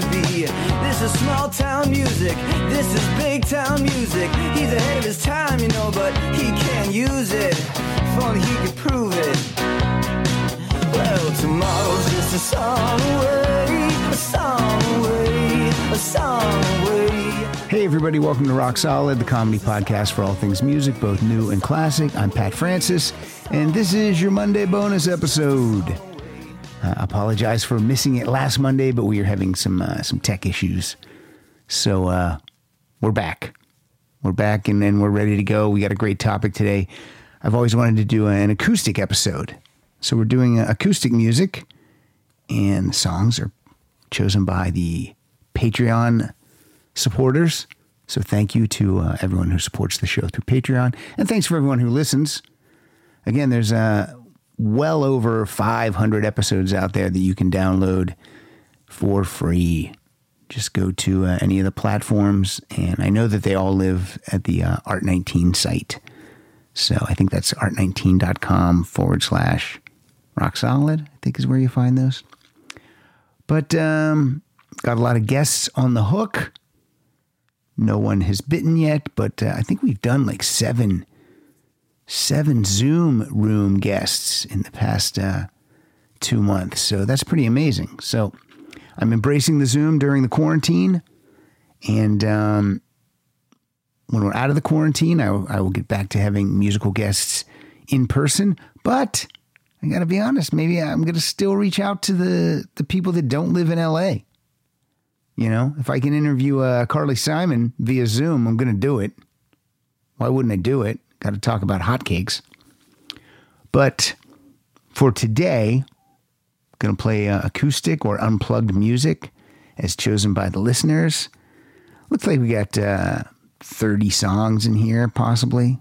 to be. This is small town music. This is big town music. He's ahead of his time, you know, but he can't use it. If only he could prove it. Well, tomorrow's just a song away, a song away, a song away. Hey, everybody, welcome to Rock Solid, the comedy podcast for all things music, both new and classic. I'm Pat Francis, and this is your Monday bonus episode. Uh, apologize for missing it last Monday, but we are having some uh, some tech issues. So uh, we're back. We're back, and then we're ready to go. We got a great topic today. I've always wanted to do an acoustic episode. So we're doing uh, acoustic music, and the songs are chosen by the Patreon supporters. So thank you to uh, everyone who supports the show through Patreon, and thanks for everyone who listens. Again, there's uh, well over 500 episodes out there that you can download for free. Just go to uh, any of the platforms, and I know that they all live at the uh, Art19 site. So I think that's art19.com forward slash rock solid, I think is where you find those. But um, got a lot of guests on the hook. No one has bitten yet, but uh, I think we've done like seven, seven Zoom room guests in the past uh, two months. So that's pretty amazing. So I'm embracing the Zoom during the quarantine, and um, when we're out of the quarantine, I, I will get back to having musical guests in person. But I got to be honest, maybe I'm going to still reach out to the the people that don't live in LA. You know, if I can interview uh, Carly Simon via Zoom, I'm going to do it. Why wouldn't I do it? Got to talk about hotcakes. But for today, going to play uh, acoustic or unplugged music as chosen by the listeners. Looks like we got uh, 30 songs in here, possibly.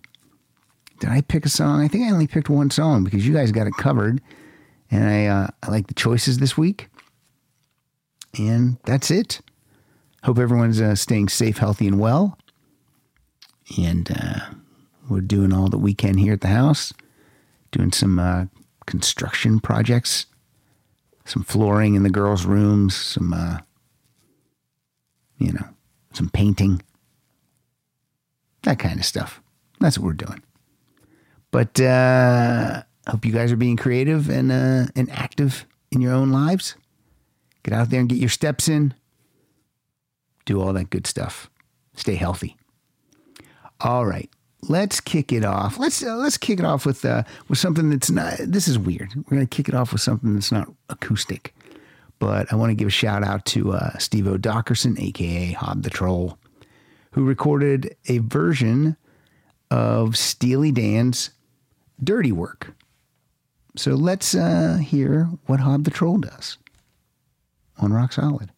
Did I pick a song? I think I only picked one song because you guys got it covered. And I, uh, I like the choices this week. And that's it. Hope everyone's uh, staying safe, healthy, and well. And uh, we're doing all that we can here at the house, doing some uh, construction projects, some flooring in the girls' rooms, some, uh, you know, some painting, that kind of stuff. That's what we're doing. But uh, hope you guys are being creative and uh, and active in your own lives. Get out there and get your steps in. Do all that good stuff. Stay healthy. All right, let's kick it off. Let's uh, let's kick it off with uh, with something that's not. This is weird. We're gonna kick it off with something that's not acoustic, but I want to give a shout out to uh, Steve O'Dockerson, aka Hob the Troll, who recorded a version of Steely Dan's "Dirty Work." So let's uh, hear what Hob the Troll does on Rock Solid.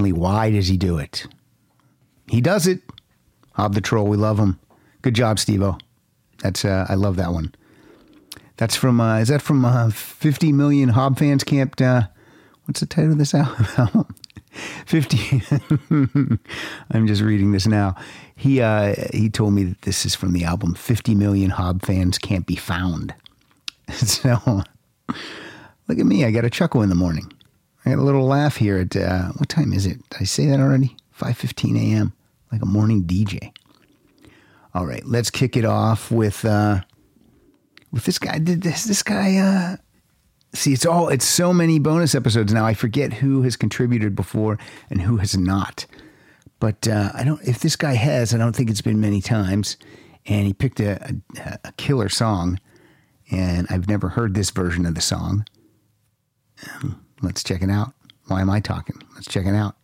Importantly, why does he do it? He does it. Hob the Troll, we love him. Good job, Stevo. That's uh, I love that one. That's from uh, is that from uh, 50 million Hob fans camped? Uh, what's the title of this album? 50. I'm just reading this now. He uh, he told me that this is from the album 50 million Hob fans can't be found. So look at me. I got a chuckle in the morning. I a little laugh here at uh, what time is it? Did I say that already? 5:15 a.m. like a morning DJ. All right, let's kick it off with uh, with this guy. Did this this guy? Uh, see, it's all it's so many bonus episodes now. I forget who has contributed before and who has not. But uh, I don't. If this guy has, I don't think it's been many times. And he picked a, a, a killer song, and I've never heard this version of the song. Um, let's check it out. Why am I talking? Let's check it out.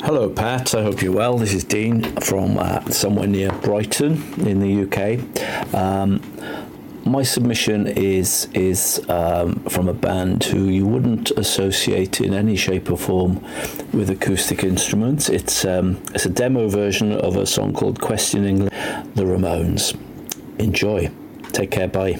Hello, Pat. I hope you're well. This is Dean from uh, somewhere near Brighton in the UK. Um, my submission is is um, from a band who you wouldn't associate in any shape or form with acoustic instruments. It's um, it's a demo version of a song called "Questioning the Ramones." Enjoy. Take care. Bye.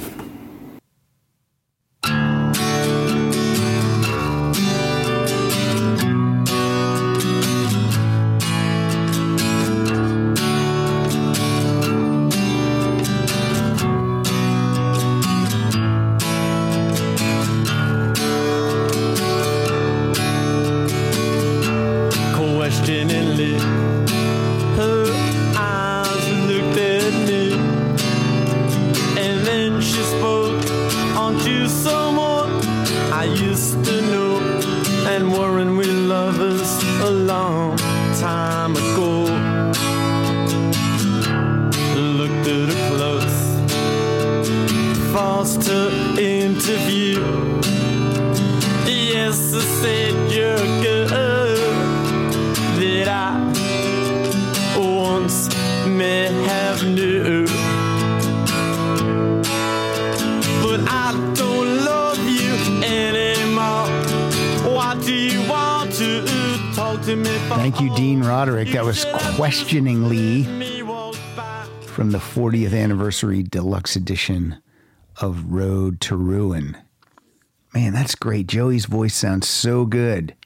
Thank you, Dean Roderick. That was questioningly from the 40th anniversary deluxe edition of Road to Ruin. Man, that's great. Joey's voice sounds so good.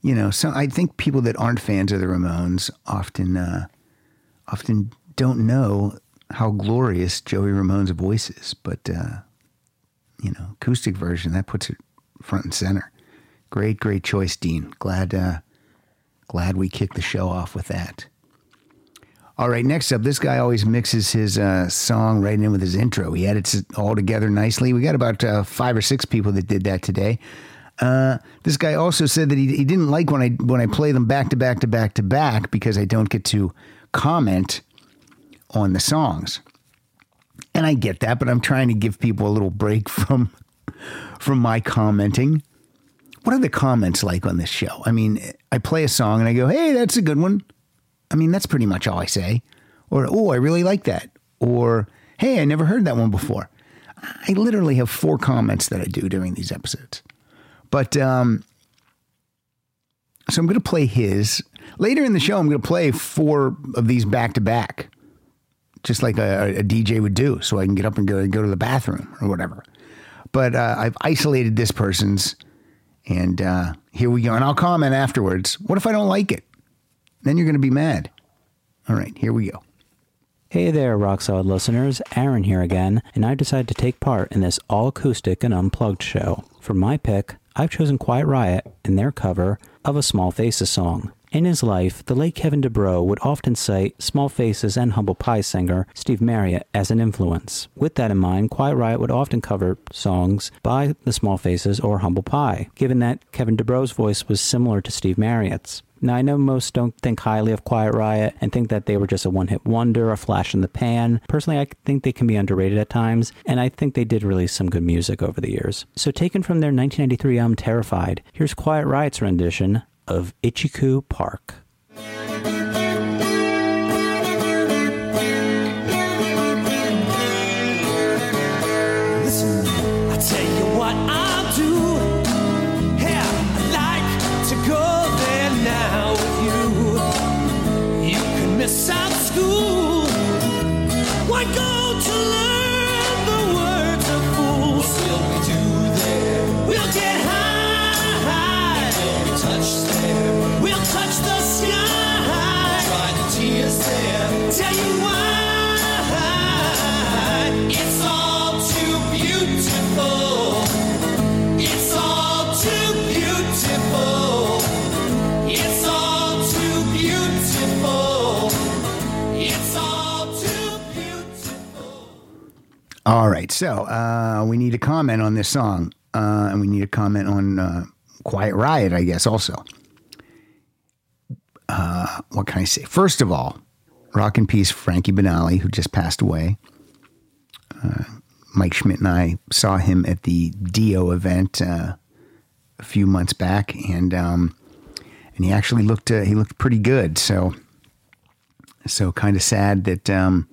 You know, so I think people that aren't fans of the Ramones often uh, often don't know how glorious Joey Ramone's voice is. But uh, you know, acoustic version that puts it front and center. Great, great choice, Dean. Glad, uh, glad we kicked the show off with that. All right, next up, this guy always mixes his uh, song right in with his intro. He edits it all together nicely. We got about uh, five or six people that did that today. Uh, this guy also said that he, he didn't like when I when I play them back to back to back to back because I don't get to comment on the songs. And I get that, but I'm trying to give people a little break from from my commenting. What are the comments like on this show? I mean, I play a song and I go, "Hey, that's a good one." I mean, that's pretty much all I say. Or, "Oh, I really like that." Or, "Hey, I never heard that one before." I literally have four comments that I do during these episodes. But um, so I'm going to play his later in the show. I'm going to play four of these back to back, just like a, a DJ would do, so I can get up and go go to the bathroom or whatever. But uh, I've isolated this person's, and uh, here we go. And I'll comment afterwards. What if I don't like it? Then you're going to be mad. All right, here we go. Hey there, Rock Solid listeners. Aaron here again, and I've decided to take part in this all acoustic and unplugged show. For my pick, I've chosen Quiet Riot and their cover of a Small Faces song. In his life, the late Kevin DuBrow would often cite Small Faces and Humble Pie singer Steve Marriott as an influence. With that in mind, Quiet Riot would often cover songs by the Small Faces or Humble Pie, given that Kevin DuBrow's voice was similar to Steve Marriott's. Now, I know most don't think highly of Quiet Riot and think that they were just a one hit wonder, a flash in the pan. Personally, I think they can be underrated at times, and I think they did release some good music over the years. So, taken from their 1993 album Terrified, here's Quiet Riot's rendition of Itchycoo Park. All right, so uh, we need a comment on this song, uh, and we need a comment on uh, Quiet Riot, I guess, also. Uh, what can I say? First of all, rock in peace, Frankie Banali, who just passed away. Uh, Mike Schmidt and I saw him at the Dio event uh, a few months back, and um, and he actually looked uh, he looked pretty good. So so kind of sad that um,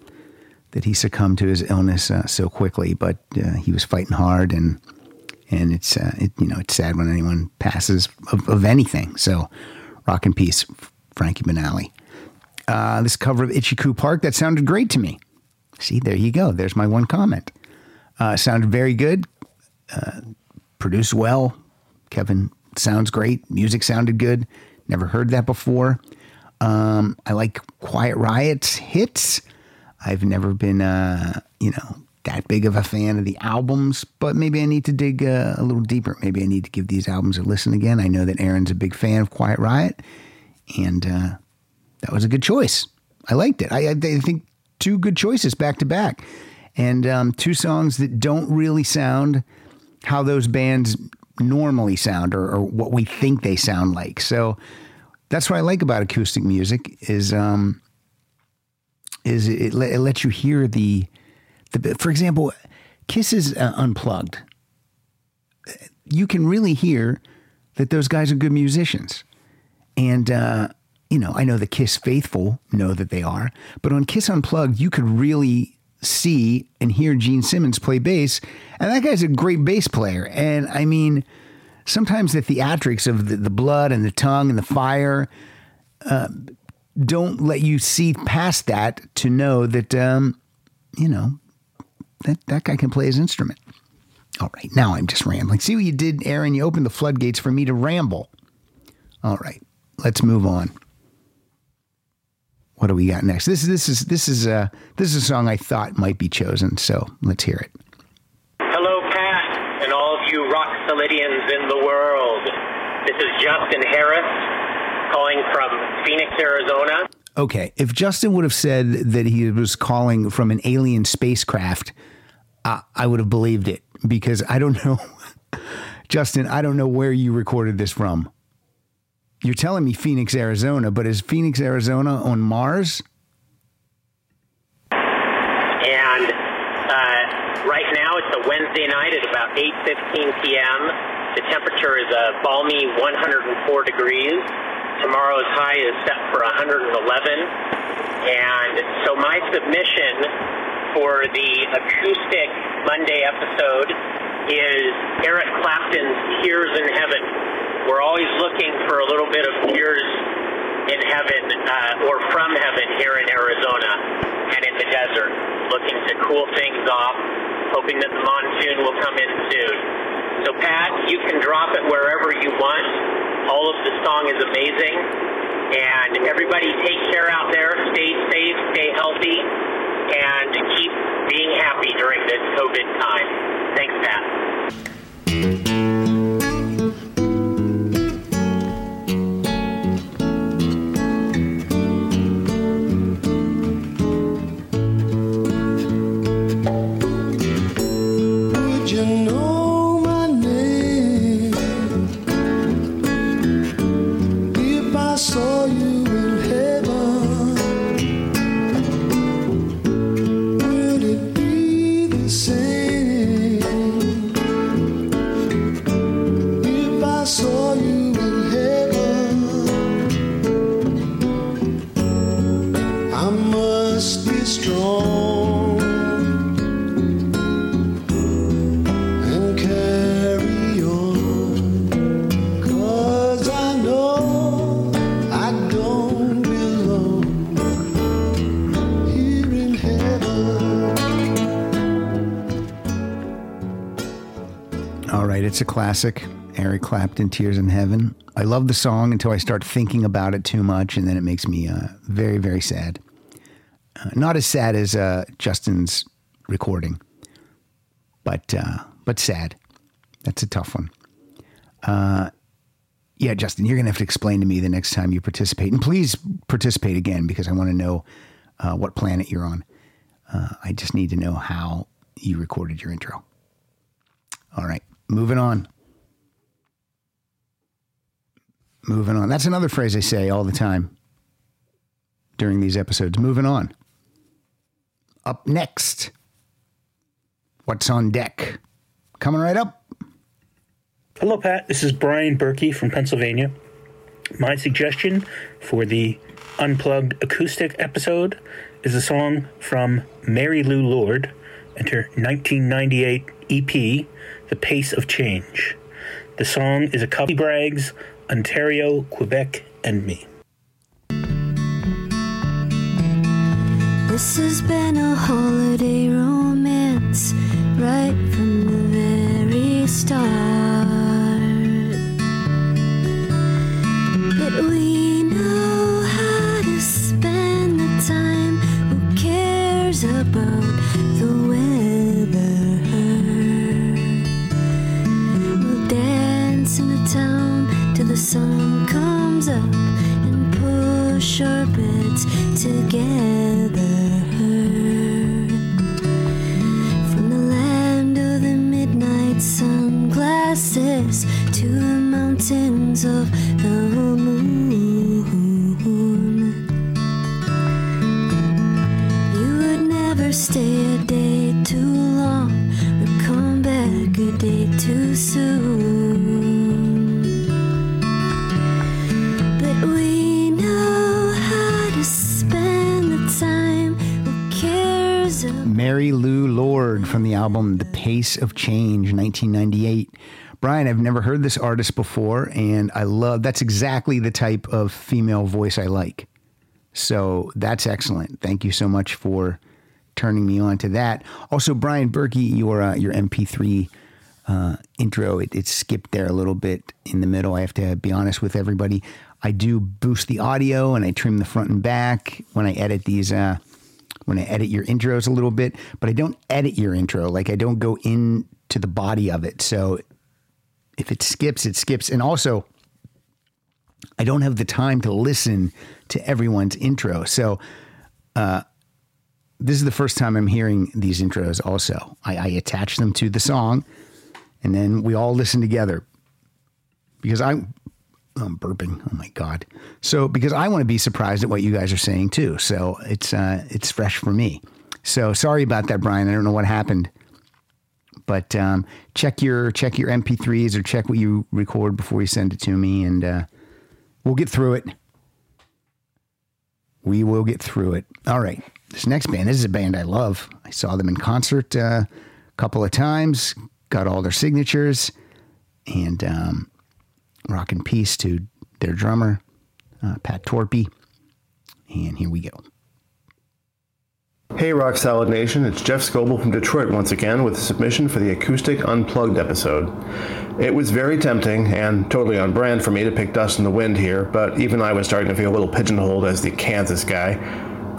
that he succumbed to his illness uh, so quickly, but uh, he was fighting hard, and and it's uh, it, you know it's sad when anyone passes of, of anything. So rock in peace, Frankie Banali. Uh, this cover of Itchy Park that sounded great to me. See, there you go. There's my one comment. Uh, sounded very good. Uh, produced well. Kevin sounds great. Music sounded good. Never heard that before. Um, I like Quiet Riot's hits. I've never been, uh, you know, that big of a fan of the albums, but maybe I need to dig uh, a little deeper. Maybe I need to give these albums a listen again. I know that Aaron's a big fan of Quiet Riot, and uh, that was a good choice. I liked it. I, I think two good choices back to back, and um, two songs that don't really sound how those bands normally sound or, or, what we think they sound like. So that's what I like about acoustic music is um, is it, it lets you hear the, the for example, Kiss is uh, unplugged. You can really hear that those guys are good musicians, and uh, you know I know the Kiss faithful know that they are, but on Kiss Unplugged you could really see and hear Gene Simmons play bass, and that guy's a great bass player. And I mean, sometimes the theatrics of the, the blood and the tongue and the fire uh, don't let you see past that to know that, um, you know, that, that guy can play his instrument. All right, now I'm just rambling. See what you did, Aaron? You opened the floodgates for me to ramble. All right, let's move on. What do we got next? This this is this is a this is a song I thought might be chosen, so let's hear it. Hello, Pat, and all of you rock solidians in the world. This is Justin Harris calling from Phoenix, Arizona. Okay, if Justin would have said that he was calling from an alien spacecraft, uh, I would have believed it because I don't know, Justin. I don't know where you recorded this from. You're telling me Phoenix, Arizona, but is Phoenix, Arizona on Mars? And uh, right now it's a Wednesday night at about 8:15 p.m. The temperature is a balmy 104 degrees. Tomorrow's high is set for 111. And so my submission for the acoustic Monday episode is Eric Clapton's Tears in Heaven. We're always looking for a little bit of tears in heaven uh, or from heaven here in Arizona and in the desert, looking to cool things off, hoping that the monsoon will come in soon. So, Pat, you can drop it wherever you want. All of the song is amazing. And everybody take care out there. Stay safe, stay healthy, and keep being happy during this COVID time. Thanks, Pat. Classic. Eric Clapton, Tears in Heaven. I love the song until I start thinking about it too much, and then it makes me uh, very, very sad. Uh, not as sad as uh, Justin's recording, but uh, but sad. That's a tough one. Uh, yeah, Justin, you're gonna have to explain to me the next time you participate, and please participate again because I want to know uh, what planet you're on. I just need to know how you recorded your intro. All right, moving on. Moving on. That's another phrase I say all the time during these episodes. Moving on. Up next, what's on deck? Coming right up. Hello, Pat. This is Brian Berkey from Pennsylvania. My suggestion for the unplugged acoustic episode is a song from Mary Lou Lord and her 1998 EP, The Pace of Change. The song is a cover Braggs, Ontario, Quebec, and me. This has been a holiday romance right from the very start. Sun comes up and push our beds together. From the land of the midnight sunglasses to the mountains of the moon. You would never stay a day too long or come back a day too soon. Mary Lou Lord from the album The Pace of Change, 1998. Brian, I've never heard this artist before, and I love that's exactly the type of female voice I like. So that's excellent. Thank you so much for turning me on to that. Also, Brian Berkey, your uh, your MP3 uh, intro, it, it skipped there a little bit in the middle. I have to be honest with everybody. I do boost the audio and I trim the front and back when I edit these. Uh, when I edit your intros a little bit, but I don't edit your intro. Like I don't go into the body of it. So if it skips, it skips. And also, I don't have the time to listen to everyone's intro. So, uh, this is the first time I'm hearing these intros. Also, I, I attach them to the song, and then we all listen together because I, I'm burping. Oh my god! So because I want to be surprised at what you guys are saying too. So it's uh, it's fresh for me. So sorry about that, Brian. I don't know what happened, but um, check your check your MP3s or check what you record before you send it to me, and uh, we'll get through it. We will get through it. All right. This next band, this is a band I love. I saw them in concert uh, a couple of times, got all their signatures, and um, rock and peace to their drummer, uh, Pat Torpey. And here we go. Hey, Rock Solid Nation, it's Jeff Scoble from Detroit once again with a submission for the Acoustic Unplugged episode. It was very tempting and totally on brand for me to pick Dust in the Wind here, but even I was starting to feel a little pigeonholed as the Kansas guy.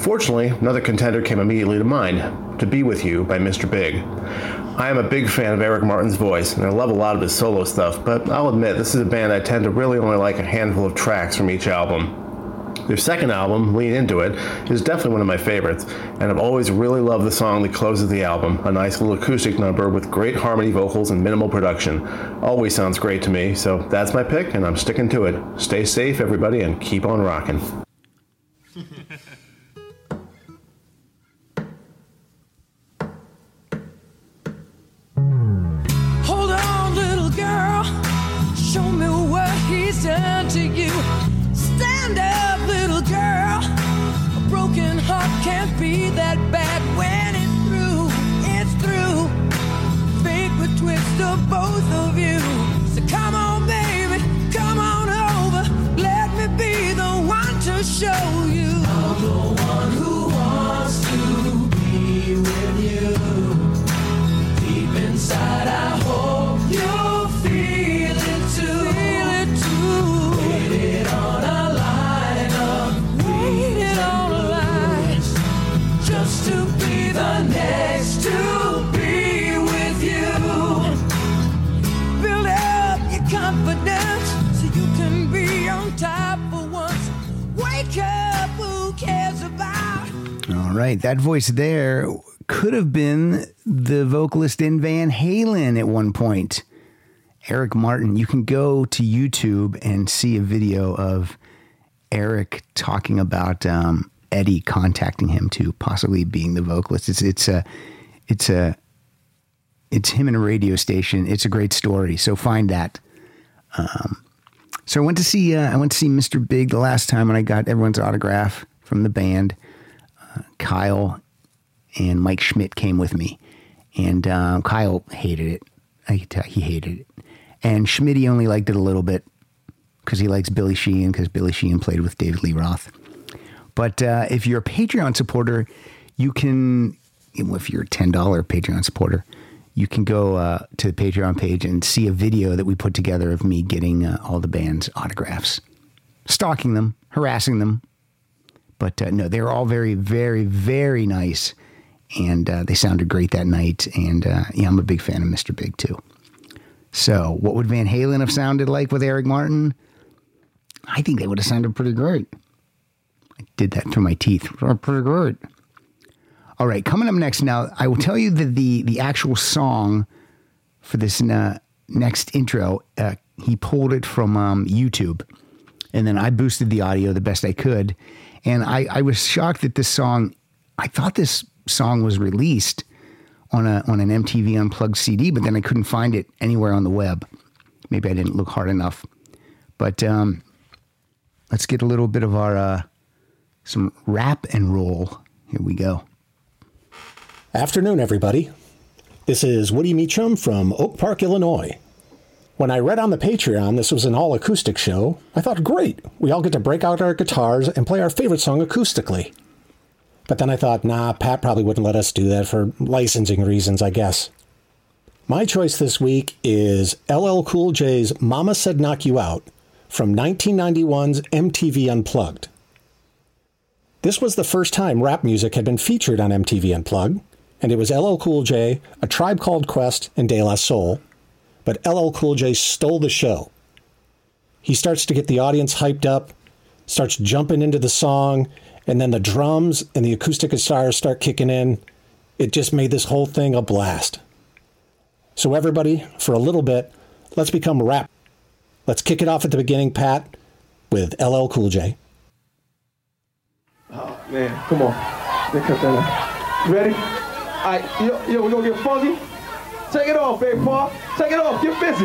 Fortunately, another contender came immediately to mind To Be With You by Mr. Big. I am a big fan of Eric Martin's voice, and I love a lot of his solo stuff, but I'll admit this is a band I tend to really only like a handful of tracks from each album. Their second album, Lean Into It, is definitely one of my favorites, and I've always really loved the song that closes the album, a nice little acoustic number with great harmony vocals and minimal production. Always sounds great to me, so that's my pick, and I'm sticking to it. Stay safe, everybody, and keep on rocking. he's done to you. Stand up, little girl. A broken heart can't be that bad when it's through. It's through. Fate would twist of both of you. So come on, baby. Come on over. Let me be the one to show you. I'm the one who wants to be with you. Deep inside, I hope right, that voice there could have been the vocalist in Van Halen at one point. Eric Martin. You can go to YouTube and see a video of Eric talking about um, Eddie contacting him to possibly being the vocalist. It's it's a it's a it's him in a radio station. It's a great story. So find that. Um, so I went to see uh, I went to see Mr. Big the last time, and I got everyone's autograph from the band. Kyle and Mike Schmidt came with me, and uh, Kyle hated it. I could tell he hated it, and Schmidt he only liked it a little bit because he likes Billy Sheehan because Billy Sheehan played with David Lee Roth. But uh, if you're a Patreon supporter, you can, if you're a $10 Patreon supporter, you can go uh, to the Patreon page and see a video that we put together of me getting uh, all the band's autographs, stalking them, harassing them. But uh, no, they were all very, very, very nice. And uh, they sounded great that night. And uh, yeah, I'm a big fan of Mr. Big too. So, what would Van Halen have sounded like with Eric Martin? I think they would have sounded pretty great. I did that through my teeth. Pretty great. All right, coming up next now, I will tell you that the the actual song for this uh, next intro, uh, he pulled it from um, YouTube, and then I boosted the audio the best I could, and I, I was shocked that this song. I thought this song was released on a on an MTV Unplugged CD, but then I couldn't find it anywhere on the web. Maybe I didn't look hard enough. But um, let's get a little bit of our uh, some rap and roll. Here we go. Afternoon, everybody. This is Woody Meacham from Oak Park, Illinois. When I read on the Patreon this was an all acoustic show, I thought, great, we all get to break out our guitars and play our favorite song acoustically. But then I thought, nah, Pat probably wouldn't let us do that for licensing reasons, I guess. My choice this week is LL Cool J's Mama Said Knock You Out from 1991's MTV Unplugged. This was the first time rap music had been featured on MTV Unplugged, and it was LL Cool J, A Tribe Called Quest, and De La Soul. But LL Cool J stole the show. He starts to get the audience hyped up, starts jumping into the song, and then the drums and the acoustic guitars start kicking in. It just made this whole thing a blast. So, everybody, for a little bit, let's become rap. Let's kick it off at the beginning, Pat, with LL Cool J. Oh, man, come on. Ready? All right, yo, yo, we gonna get funky. Take it off, baby Paul. Take it off. Get busy.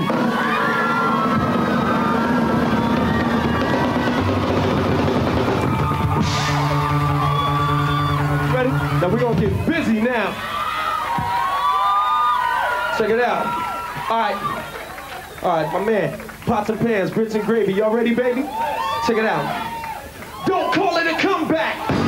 Ready? Now we're gonna get busy now. Check it out. All right. All right, my man. Pots and pans, grits and gravy. Y'all ready, baby? Check it out. Don't call it a comeback.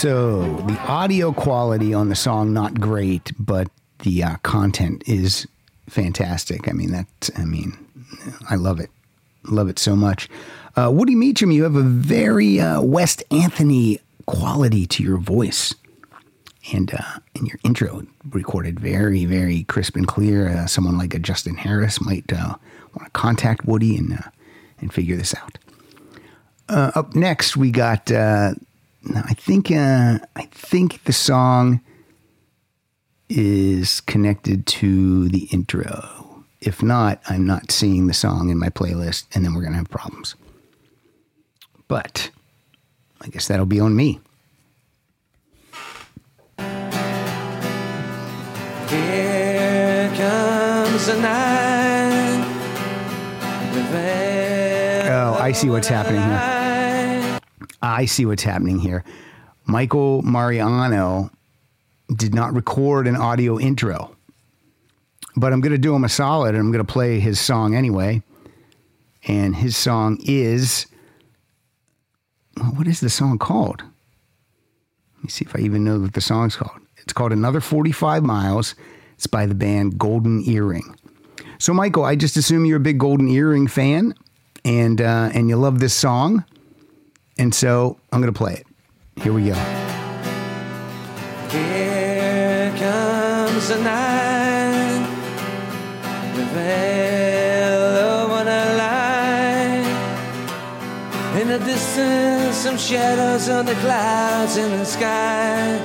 So the audio quality on the song not great, but the uh, content is fantastic. I mean that. I mean, I love it. Love it so much. Uh, Woody Meacham, you have a very uh, West Anthony quality to your voice, and uh, in your intro recorded very, very crisp and clear. Uh, someone like a Justin Harris might uh, want to contact Woody and and figure this out. Up next, we got. I think. Uh, I think the song is connected to the intro. If not, I'm not seeing the song in my playlist, and then we're gonna have problems. But I guess that'll be on me. Here comes the night. Oh, I see what's happening here. I see what's happening here. Michael Mariano did not record an audio intro. but I'm going to do him a solid and I'm going to play his song anyway. And his song is. What is the song called? Let me see if I even know what the song's called. It's called Another 45 Miles. It's by the band Golden Earring. So, Michael, I just assume you're a big Golden Earring fan and, uh, and you love this song. And so I'm going to play it. Here we go. Here comes the night, the veil over the line. In the distance, some shadows on the clouds in the sky.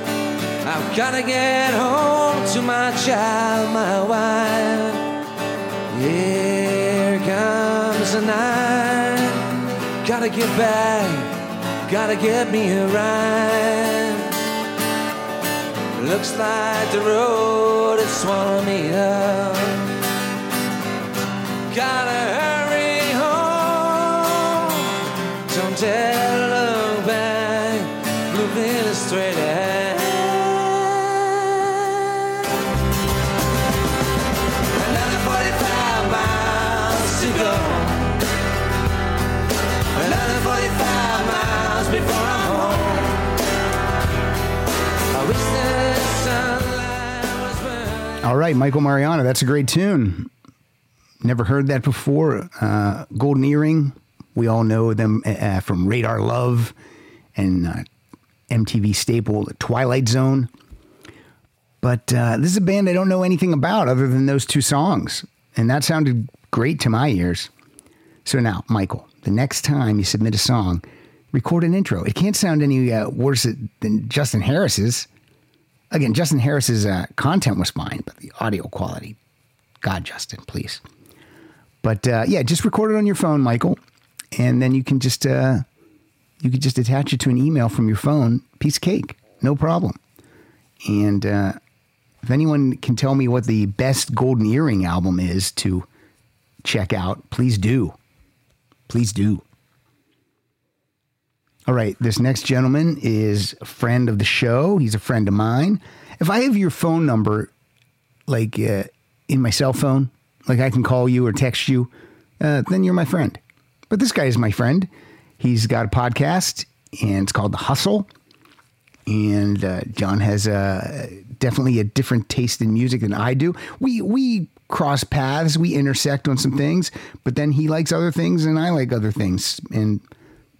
I've gotta get home to my child, my wife. Here comes the night, gotta get back, gotta get me a ride. Looks like the road has swallowed me up. Gotta hurry All right, Michael Mariano. That's a great tune. Never heard that before. Uh, Golden Earring. We all know them uh, from Radar Love and uh, MTV staple Twilight Zone. But uh, this is a band I don't know anything about other than those two songs. And that sounded great to my ears. So now, Michael, the next time you submit a song, record an intro. It can't sound any uh, worse than Justin Harris's. Again, Justin Harris's uh, content was fine, but the audio quality, God, Justin, please. But uh, yeah, just record it on your phone, Michael, and then you can just uh, you can just attach it to an email from your phone. Piece of cake, no problem. And uh, if anyone can tell me what the best Golden Earring album is to check out, please do. Please do. All right, this next gentleman is a friend of the show. He's a friend of mine. If I have your phone number, like uh, in my cell phone, like I can call you or text you, uh, then you're my friend. But this guy is my friend. He's got a podcast, and it's called The Hustle. And uh, John has a definitely a different taste in music than I do. We we cross paths, we intersect on some things, but then he likes other things and I like other things. And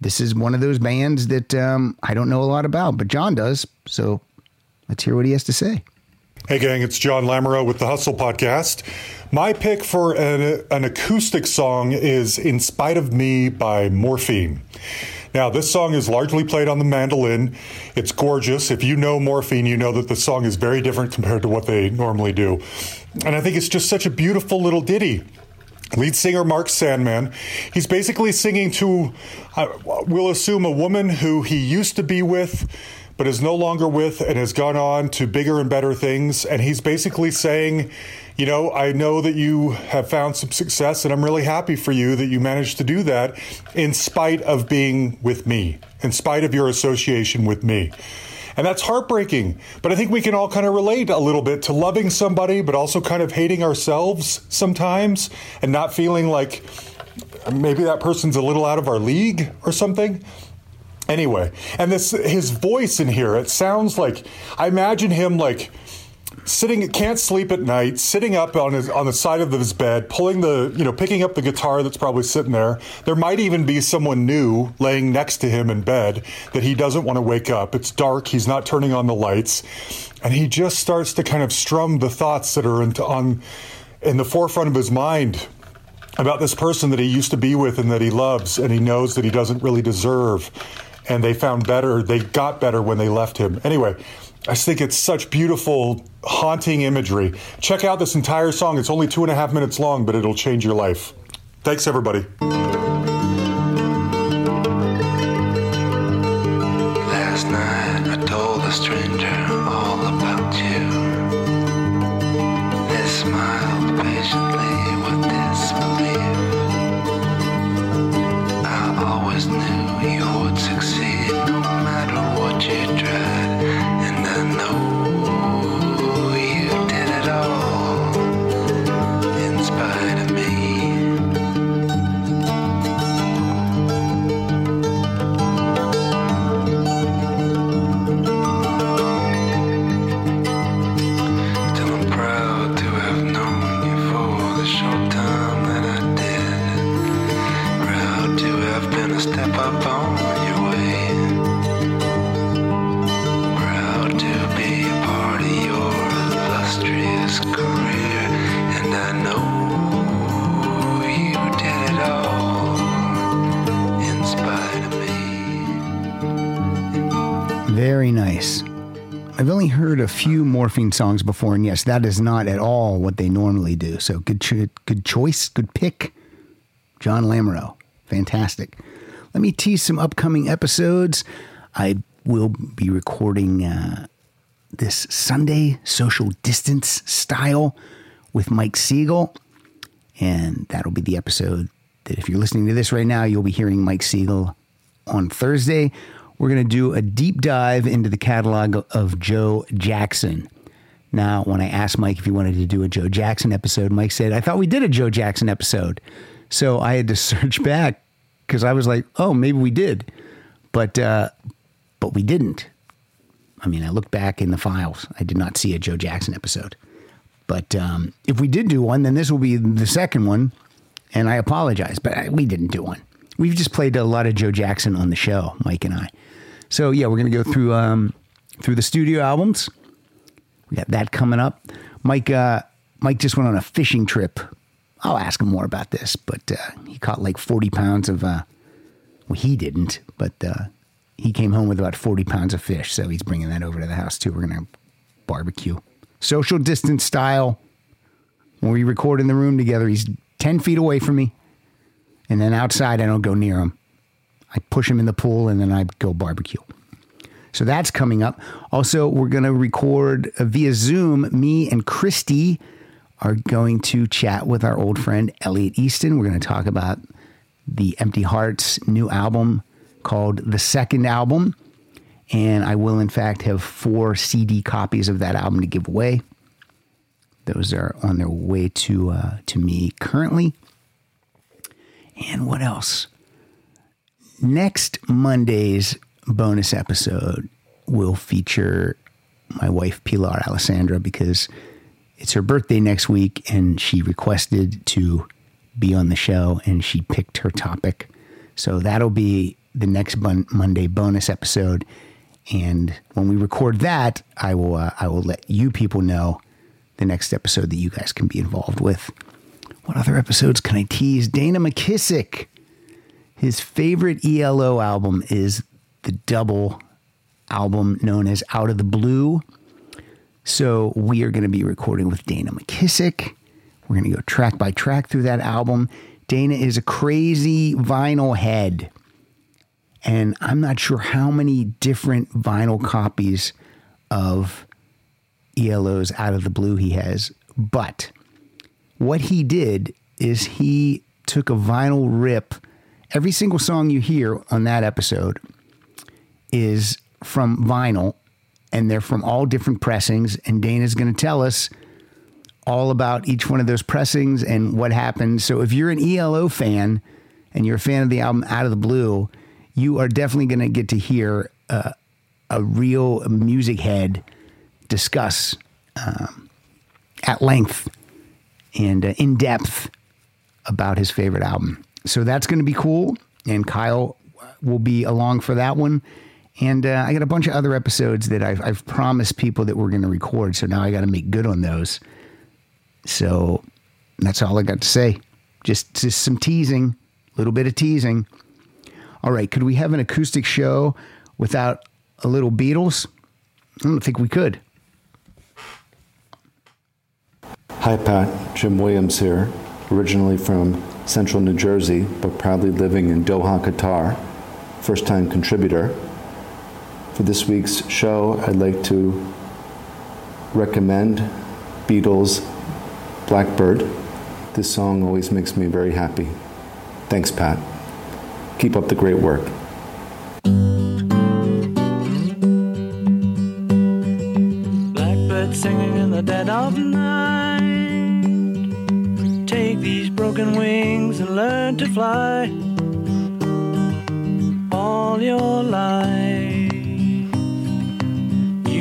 this is one of those bands that um, I don't know a lot about, but John does. So let's hear what he has to say. Hey, gang, it's John Lamoureux with the Hustle Podcast. My pick for an, an acoustic song is In Spite of Me by Morphine. Now, this song is largely played on the mandolin. It's gorgeous. If you know Morphine, you know that the song is very different compared to what they normally do. And I think it's just such a beautiful little ditty. Lead singer Mark Sandman. He's basically singing to, uh, we'll assume, a woman who he used to be with, but is no longer with and has gone on to bigger and better things. And he's basically saying, you know, I know that you have found some success, and I'm really happy for you that you managed to do that in spite of being with me, in spite of your association with me. And that's heartbreaking. But I think we can all kind of relate a little bit to loving somebody, but also kind of hating ourselves sometimes and not feeling like maybe that person's a little out of our league or something. Anyway, and this his voice in here, it sounds like I imagine him like sitting can't sleep at night sitting up on his on the side of his bed pulling the you know picking up the guitar that's probably sitting there. There might even be someone new laying next to him in bed that he doesn't want to wake up. It's dark he's not turning on the lights. And he just starts to kind of strum the thoughts that are into, on in the forefront of his mind about this person that he used to be with and that he loves and he knows that he doesn't really deserve. And they found better they got better when they left him. Anyway I think it's such beautiful, haunting imagery. Check out this entire song. It's only two and a half minutes long, but it'll change your life. Thanks, everybody. Morphine songs before, and yes, that is not at all what they normally do. So good, cho- good choice, good pick, John Lamoureux. Fantastic. Let me tease some upcoming episodes. I will be recording uh, this Sunday, social distance style, with Mike Siegel, and that'll be the episode that if you're listening to this right now, you'll be hearing Mike Siegel on Thursday. We're going to do a deep dive into the catalog of Joe Jackson. Now, when I asked Mike if he wanted to do a Joe Jackson episode, Mike said, I thought we did a Joe Jackson episode. So I had to search back because I was like, oh, maybe we did. But, uh, but we didn't. I mean, I looked back in the files. I did not see a Joe Jackson episode. But um, if we did do one, then this will be the second one. And I apologize, but I, we didn't do one. We've just played a lot of Joe Jackson on the show, Mike and I. So yeah, we're gonna go through um, through the studio albums. We got that coming up. Mike uh, Mike just went on a fishing trip. I'll ask him more about this, but uh, he caught like forty pounds of. Uh, well, he didn't, but uh, he came home with about forty pounds of fish. So he's bringing that over to the house too. We're gonna barbecue, social distance style. When we record in the room together, he's ten feet away from me, and then outside I don't go near him. I push him in the pool and then I go barbecue. So that's coming up. Also, we're going to record uh, via Zoom. Me and Christy are going to chat with our old friend Elliot Easton. We're going to talk about the Empty Hearts new album called The Second Album. And I will, in fact, have four CD copies of that album to give away. Those are on their way to uh, to me currently. And what else? next Monday's bonus episode will feature my wife Pilar Alessandra because it's her birthday next week and she requested to be on the show and she picked her topic. So that'll be the next bon- Monday bonus episode and when we record that I will uh, I will let you people know the next episode that you guys can be involved with. What other episodes can I tease? Dana McKissick his favorite ELO album is the double album known as Out of the Blue. So we are going to be recording with Dana McKissick. We're going to go track by track through that album. Dana is a crazy vinyl head. And I'm not sure how many different vinyl copies of ELO's Out of the Blue he has. But what he did is he took a vinyl rip every single song you hear on that episode is from vinyl and they're from all different pressings and Dana's going to tell us all about each one of those pressings and what happened. So if you're an ELO fan and you're a fan of the album Out of the Blue, you are definitely going to get to hear uh, a real music head discuss um, at length and uh, in depth about his favorite album. So that's going to be cool. And Kyle will be along for that one. And uh, I got a bunch of other episodes that I've, I've promised people that we're going to record. So now I got to make good on those. So that's all I got to say. Just, just some teasing, a little bit of teasing. All right, could we have an acoustic show without a little Beatles? I don't think we could. Hi, Pat. Jim Williams here, originally from central New Jersey, but proudly living in Doha, Qatar. First time contributor. For this week's show, I'd like to recommend Beatles' Blackbird. This song always makes me very happy. Thanks, Pat. Keep up the great work. Blackbird singing in the dead of night. Take these broken wings and learn to fly. All your life,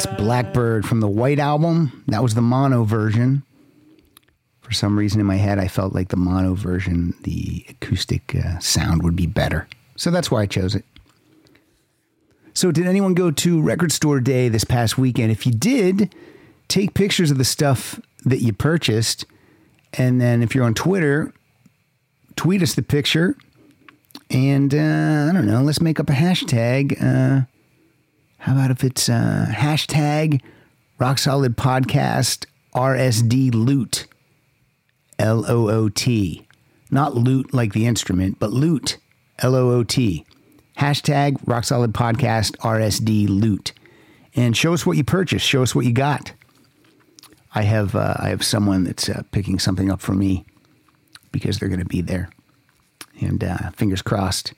That's Blackbird from the White Album. That was the mono version. For some reason in my head, I felt like the mono version, the acoustic uh, sound would be better. So that's why I chose it. So, did anyone go to Record Store Day this past weekend? If you did, take pictures of the stuff that you purchased. And then if you're on Twitter, tweet us the picture. And uh, I don't know, let's make up a hashtag. Uh, how about if it's uh, hashtag Rock Solid Podcast RSD Loot? L O O T. Not loot like the instrument, but loot. L O O T. Hashtag Rock Solid Podcast RSD Loot. And show us what you purchased. Show us what you got. I have uh, I have someone that's uh, picking something up for me because they're going to be there, and uh, fingers crossed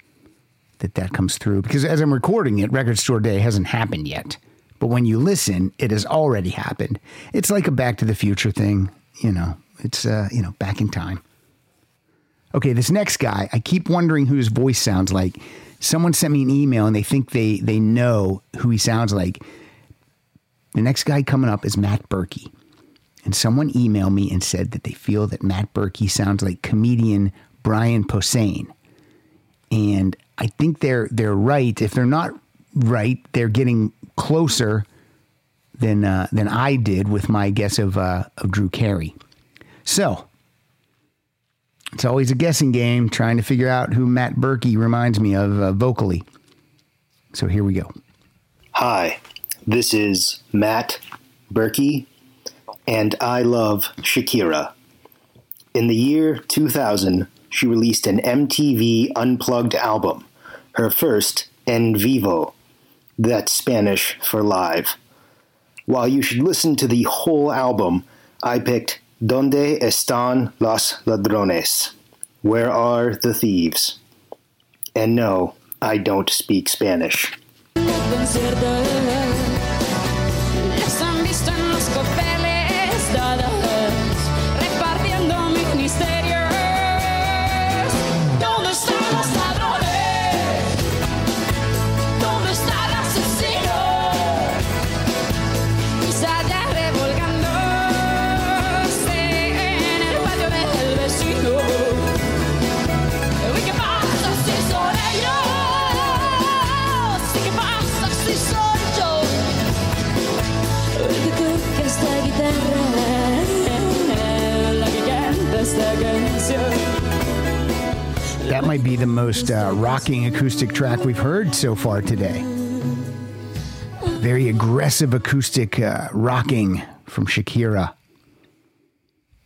that that comes through. Because as I'm recording it, Record Store Day hasn't happened yet, but when you listen, it has already happened. It's like a Back to the Future thing, you know. It's uh, you know back in time. Okay, this next guy, I keep wondering who his voice sounds like. Someone sent me an email and they think they they know who he sounds like. The next guy coming up is Matt Berkey. And someone emailed me and said that they feel that Matt Berkey sounds like comedian Brian Posehn. And I think they're they're right. If they're not right, they're getting closer than uh, than I did with my guess of uh, of Drew Carey. So it's always a guessing game trying to figure out who Matt Berkey reminds me of uh, vocally. So here we go. Hi, this is Matt Berkey, and I love Shakira. In the year 2000, she released an MTV Unplugged album, her first en vivo. That's Spanish for live. While you should listen to the whole album, I picked Donde están los ladrones? Where are the thieves? And no, I don't speak Spanish. Might be the most uh, rocking acoustic track we've heard so far today. Very aggressive acoustic uh, rocking from Shakira.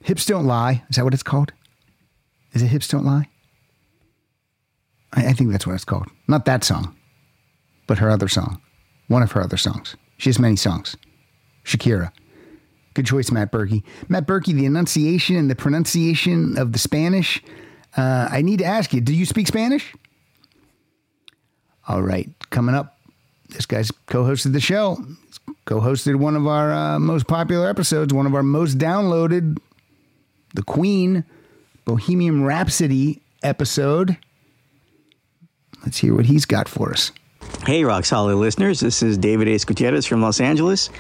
Hips Don't Lie. Is that what it's called? Is it Hips Don't Lie? I, I think that's what it's called. Not that song, but her other song. One of her other songs. She has many songs. Shakira. Good choice, Matt Berkey. Matt Berkey, the enunciation and the pronunciation of the Spanish. Uh, I need to ask you, do you speak Spanish? All right, coming up, this guy's co-hosted the show. Co-hosted one of our uh, most popular episodes, one of our most downloaded, the Queen Bohemian Rhapsody episode. Let's hear what he's got for us. Hey, Rock Solid listeners. This is David A. Gutierrez from Los Angeles.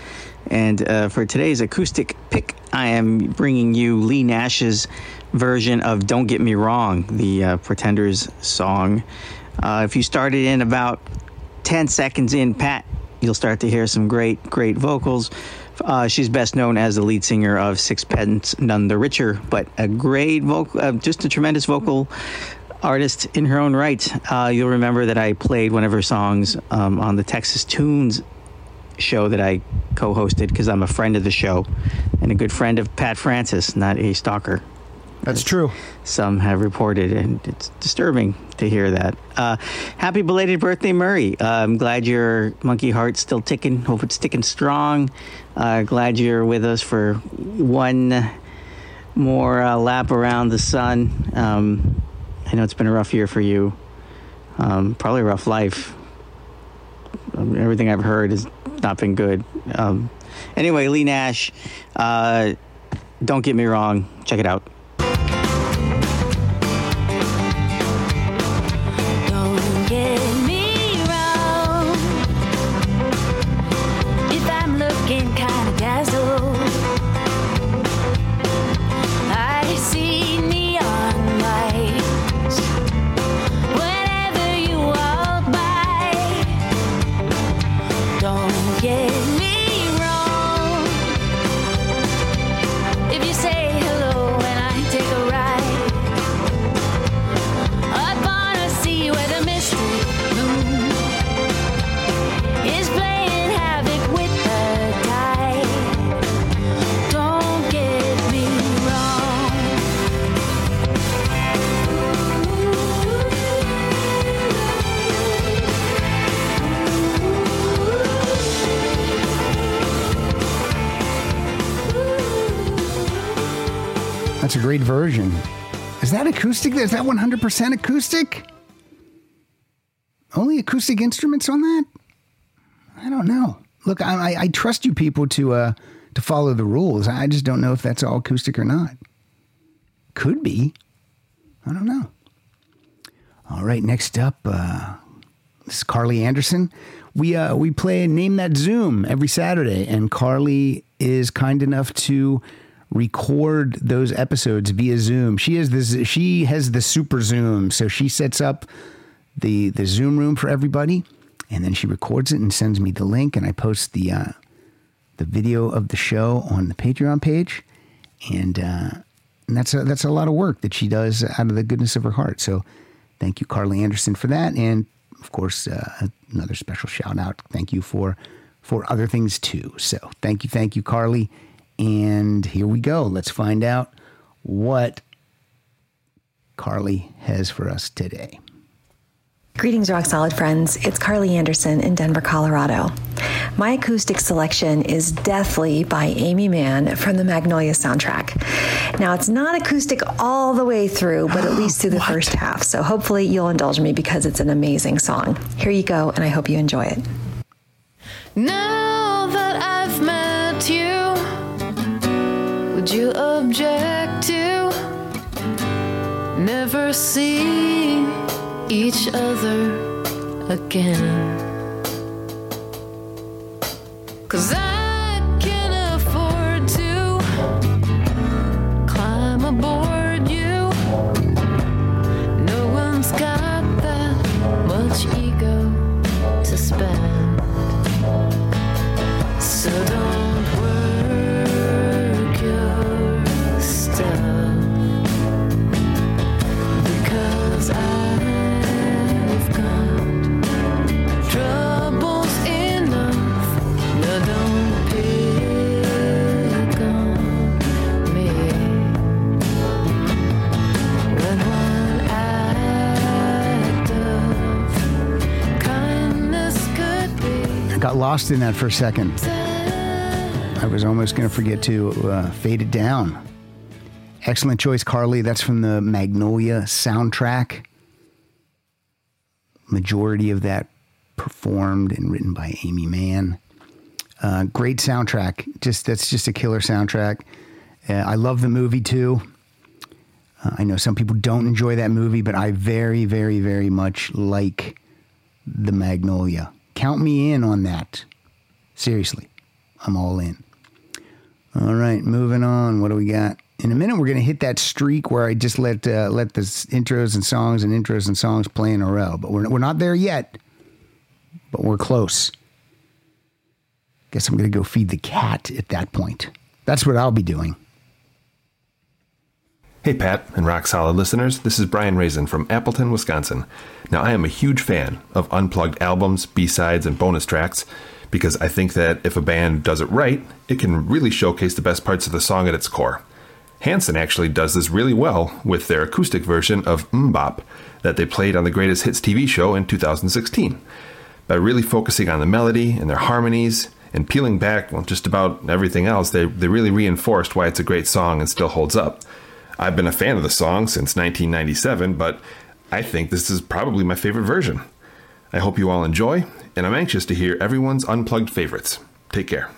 And uh, for today's acoustic pick, I am bringing you Leigh Nash's version of Don't Get Me Wrong, the uh, Pretenders song. Uh, if you started in about 10 seconds in, Pat, you'll start to hear some great, great vocals. Uh, she's best known as the lead singer of Sixpence None the Richer, but a great vocal, uh, just a tremendous vocal artist in her own right. Uh, you'll remember that I played one of her songs um, on the Texas Tunes show that I co hosted because I'm a friend of the show and a good friend of Pat Francis, not a stalker. That's true. Some have reported, and it's disturbing to hear that. Uh, happy belated birthday, Murray. Uh, I'm glad your monkey heart's still ticking. Hope it's ticking strong. Uh, glad you're with us for one more uh, lap around the sun. Um, I know it's been a rough year for you. Um, probably a rough life. Um, everything I've heard has not been good. Um, anyway, Leigh Nash, uh, don't get me wrong. Check it out. Acoustic? Is that 100% acoustic? Only acoustic instruments on that? I don't know. Look, I, I, I trust you people to uh, to follow the rules. I just don't know if that's all acoustic or not. Could be. I don't know. All right, next up, uh, this is Carly Anderson. We uh, we play Name That Zoom every Saturday, and Carly is kind enough to record those episodes via Zoom. She has this. She has the super Zoom, so she sets up the the Zoom room for everybody, and then she records it and sends me the link, and I post the uh, the video of the show on the Patreon page, and uh, and that's a, that's a lot of work that she does out of the goodness of her heart. So thank you, Carly Anderson, for that, and of course uh, another special shout out. Thank you for for other things too. So thank you, thank you, Carly, and here we go. Let's find out what Carly has for us today. Greetings, Rock Solid friends. It's Carly Anderson in Denver, Colorado. My acoustic selection is Deathly by Aimee Mann from the Magnolia soundtrack. Now, it's not acoustic all the way through, but at least through the first half. So hopefully you'll indulge me because it's an amazing song. Here you go, and I hope you enjoy it. Now would you object to never seeing each other again? Cause I lost in that for a second. I was almost going to forget to uh, fade it down. Excellent choice, Carly. That's from the Magnolia soundtrack. Majority of that performed and written by Aimee Mann. Uh, great soundtrack. Just that's just a killer soundtrack. Uh, I love the movie too. Uh, I know some people don't enjoy that movie, but I very, very, very much like the Magnolia. Count me in on that. Seriously, I'm all in. All right, moving on. What do we got? In a minute, we're to hit that streak where I just let uh, let the intros and songs and intros and songs play in a row. But we're we're not there yet. But we're close. Guess I'm to go feed the cat at that point. That's what I'll be doing. Hey, Pat and Rock Solid listeners, this is Brian Raisin from Appleton, Wisconsin. Now, I am a huge fan of unplugged albums, B sides, and bonus tracks because I think that if a band does it right, it can really showcase the best parts of the song at its core. Hanson actually does this really well with their acoustic version of MMMBop that they played on the Greatest Hits TV show in 2016. By really focusing on the melody and their harmonies And peeling back well, just about everything else, they, they really reinforced why it's a great song and still holds up. I've been a fan of the song since 1997, but I think this is probably my favorite version. I hope you all enjoy, and I'm anxious to hear everyone's unplugged favorites. Take care.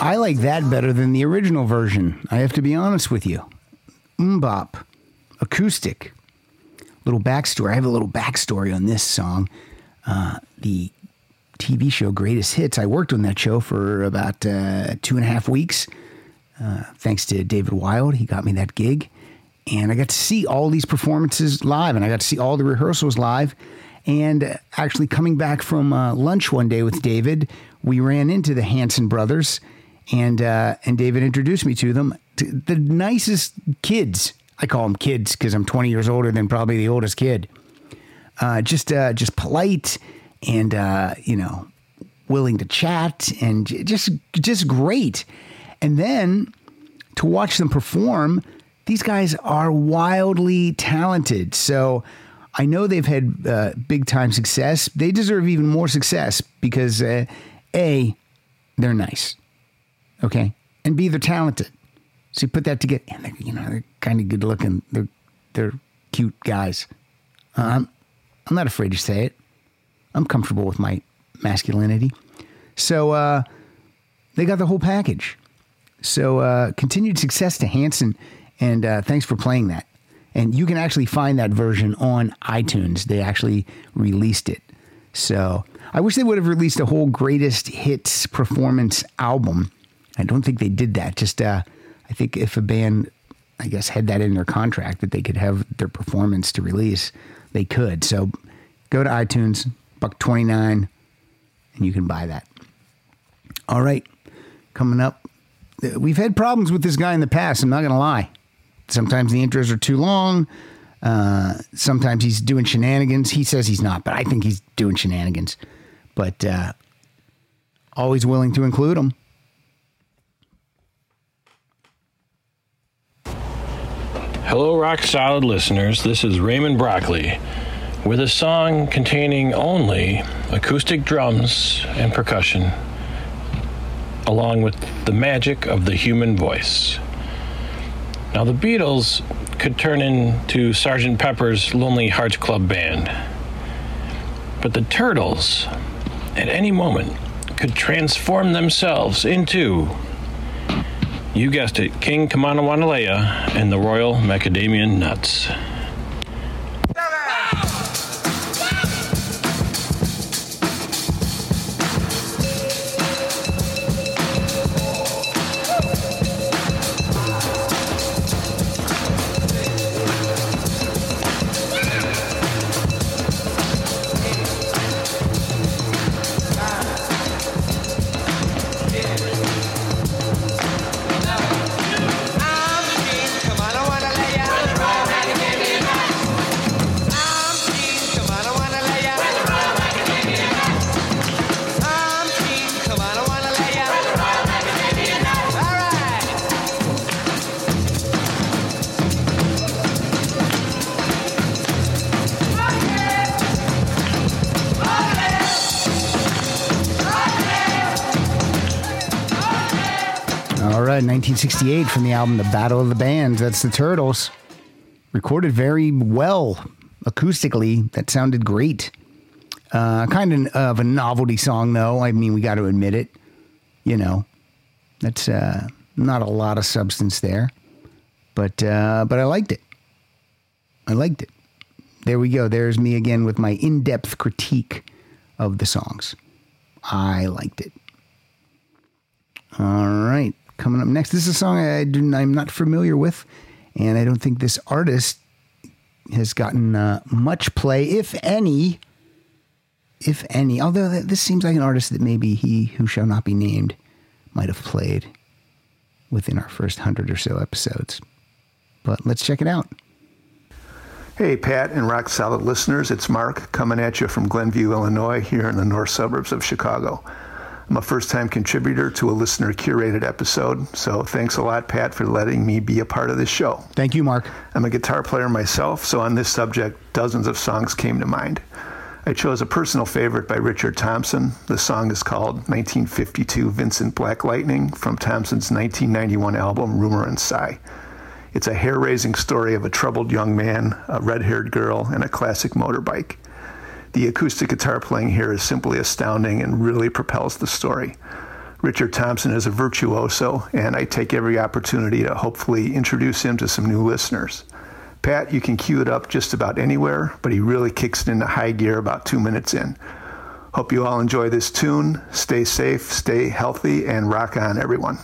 I like that better than the original version. I have to be honest with you. MMMBop, acoustic. Little backstory. I have a little backstory on this song. Uh, the TV show Greatest Hits. I worked on that show for about uh, two and a half weeks. Uh, thanks to David Wild, he got me that gig, and I got to see all these performances live, and I got to see all the rehearsals live. And actually, coming back from uh, lunch one day with David, we ran into the Hanson brothers, and uh, and David introduced me to them. The nicest kids. I call them kids because I'm 20 years older than probably the oldest kid. Uh, just uh, just polite and uh, you know willing to chat and just just great. And then to watch them perform, these guys are wildly talented. So I know they've had uh, big time success. They deserve even more success because uh, a they're nice, okay, and b they're talented. So you put that together, and they're, you know they're kind of good looking. They're they're cute guys. Um, I'm not afraid to say it. I'm comfortable with my masculinity. So uh, they got the whole package. So uh, continued success to Hanson, and uh, thanks for playing that. And you can actually find that version on iTunes. They actually released it. So I wish they would have released a whole greatest hits performance album. I don't think they did that. Just uh, I think if a band, I guess, had that in their contract that they could have their performance to release, they could. So go to iTunes, buck twenty nine, and you can buy that. All right, coming up, we've had problems with this guy in the past. I'm not going to lie. Sometimes the intros are too long. Uh, sometimes he's doing shenanigans. He says he's not, but I think he's doing shenanigans. But uh, always willing to include them. Hello, rock solid listeners. This is Raymond Broccoli with a song containing only acoustic drums and percussion, along with the magic of the human voice. Now, the Beatles could turn into Sgt. Pepper's Lonely Hearts Club Band, but the Turtles, at any moment, could transform themselves into you guessed it, King Kamanawanalea and the Royal Macadamian Nuts. 1968 from the album The Battle of the Bands. That's the Turtles. Recorded very well acoustically. That sounded great. Uh, kind of, of a novelty song, though. I mean, we got to admit it. You know, that's uh, not a lot of substance there. but uh, but I liked it. I liked it. There we go. There's me again with my in-depth critique of the songs. I liked it. All right, coming up next. This is a song I do, I'm not familiar with, and I don't think this artist has gotten uh, much play, if any. If any, although th- this seems like an artist that maybe he who shall not be named might have played within our first hundred or so episodes. But let's check it out. Hey, Pat and Rock Solid listeners, it's Mark coming at you from Glenview, Illinois, here in the north suburbs of Chicago. I'm a first time contributor to a listener curated episode, so thanks a lot, Pat, for letting me be a part of this show. Thank you, Mark. I'm a guitar player myself, so on this subject, dozens of songs came to mind. I chose a personal favorite by Richard Thompson. The song is called 1952 Vincent Black Lightning from Thompson's 1991 album Rumor and Sigh. It's a hair raising story of a troubled young man, a red haired girl, and a classic motorbike. The acoustic guitar playing here is simply astounding and really propels the story. Richard Thompson is a virtuoso, and I take every opportunity to hopefully introduce him to some new listeners. Pat, you can cue it up just about anywhere, but he really kicks it into high gear about two minutes in. Hope you all enjoy this tune. Stay safe, stay healthy, and rock on, everyone.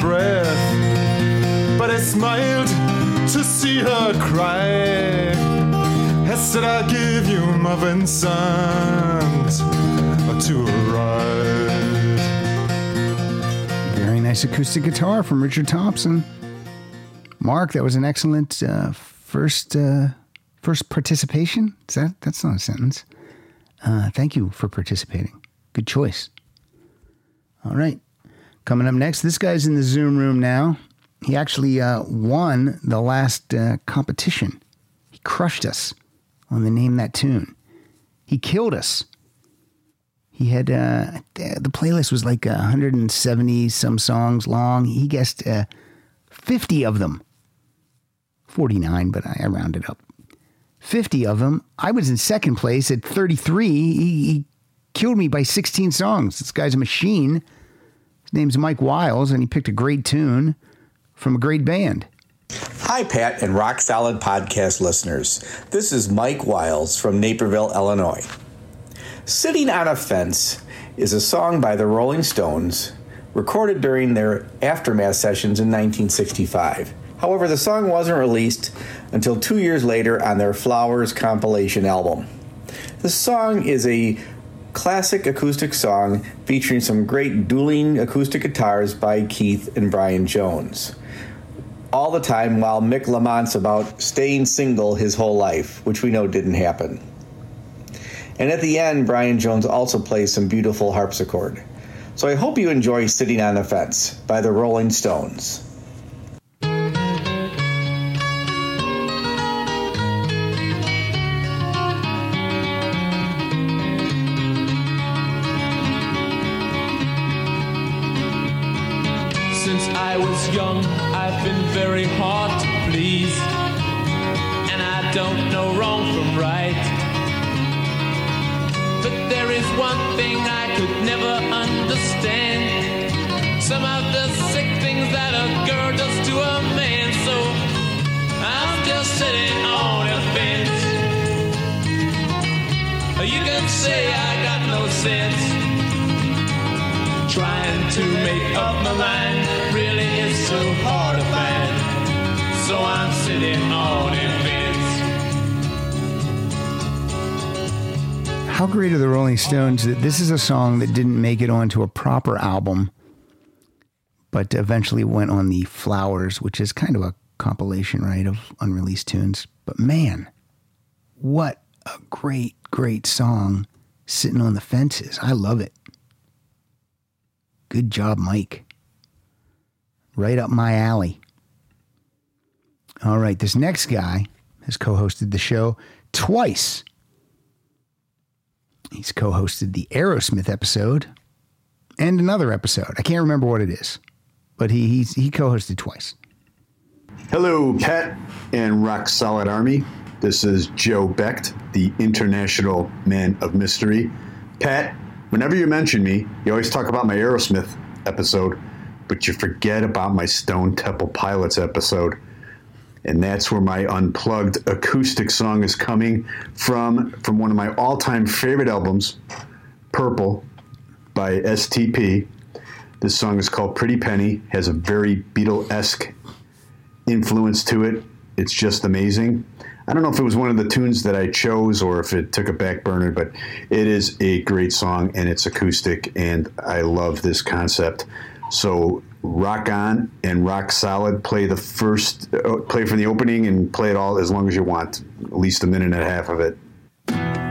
Breath but I smiled to see her cry. I said, I'll give you my Vincent to ride. Very nice acoustic guitar from Richard Thompson. Mark, that was an excellent uh, first uh, first participation. Is that that's not a sentence? Uh, thank you for participating. Good choice. All right, coming up next, this guy's in the Zoom room now. He actually uh, won the last uh, competition. He crushed us on the name that tune. He killed us. He had uh, the playlist was like 170 some songs long. He guessed uh, 50 of them. 49, but I, I rounded up. 50 of them. I was in second place at 33. He, he killed me by 16 songs. This guy's a machine. His name's Mike Wiles, and he picked a great tune from a great band. Hi, Pat and Rock Solid podcast listeners. This is Mike Wiles from Naperville, Illinois. Sitting on a Fence is a song by the Rolling Stones recorded during their aftermath sessions in 1965. However, the song wasn't released until two years later on their Flowers compilation album. The song is a classic acoustic song featuring some great dueling acoustic guitars by Keith and Brian Jones all the time while Mick laments about staying single his whole life, which we know didn't happen. And at the end, Brian Jones also plays some beautiful harpsichord. So I hope you enjoy Sitting on the Fence by the Rolling Stones. Say I got no sense. Trying to make up my mind really is so hard to find. So I'm sitting on a fence. How great are the Rolling Stones that this is a song that didn't make it onto a proper album, but eventually went on the Flowers, which is kind of a compilation, right, of unreleased tunes. But man, what a great, great song sitting on the fences. I love it. Good job, Mike. Right up my alley. All right, this next guy has co hosted the show twice. He's co hosted the Aerosmith episode and another episode. I can't remember what it is, but he, he's, he co hosted twice. Hello, Pet and Rock Solid Army. This is Joe Becht, the International Man of Mystery. Pat, whenever you mention me, you always talk about my Aerosmith episode, but you forget about my Stone Temple Pilots episode. And that's where my unplugged acoustic song is coming from, from one of my all time favorite albums, Purple by STP. This song is called Pretty Penny, has a very Beatle esque influence to it. It's just amazing. I don't know if it was one of the tunes that I chose or if it took a back burner, but it is a great song and it's acoustic, and I love this concept. So rock on and rock solid. Play the first, uh, play from the opening and play it all as long as you want, at least a minute and a half of it.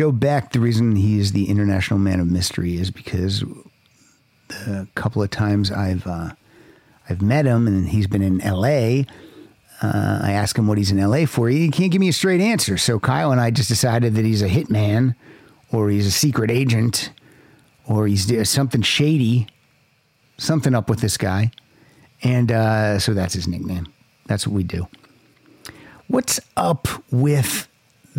Joe Beck, the reason he is the international man of mystery is because the couple of times I've uh, I've met him and he's been in L.A. Uh, I ask him what he's in L.A. for. He can't give me a straight answer. So Kyle and I just decided that he's a hitman, or he's a secret agent, or he's doing something shady, something up with this guy, and uh, so that's his nickname. That's what we do. What's up with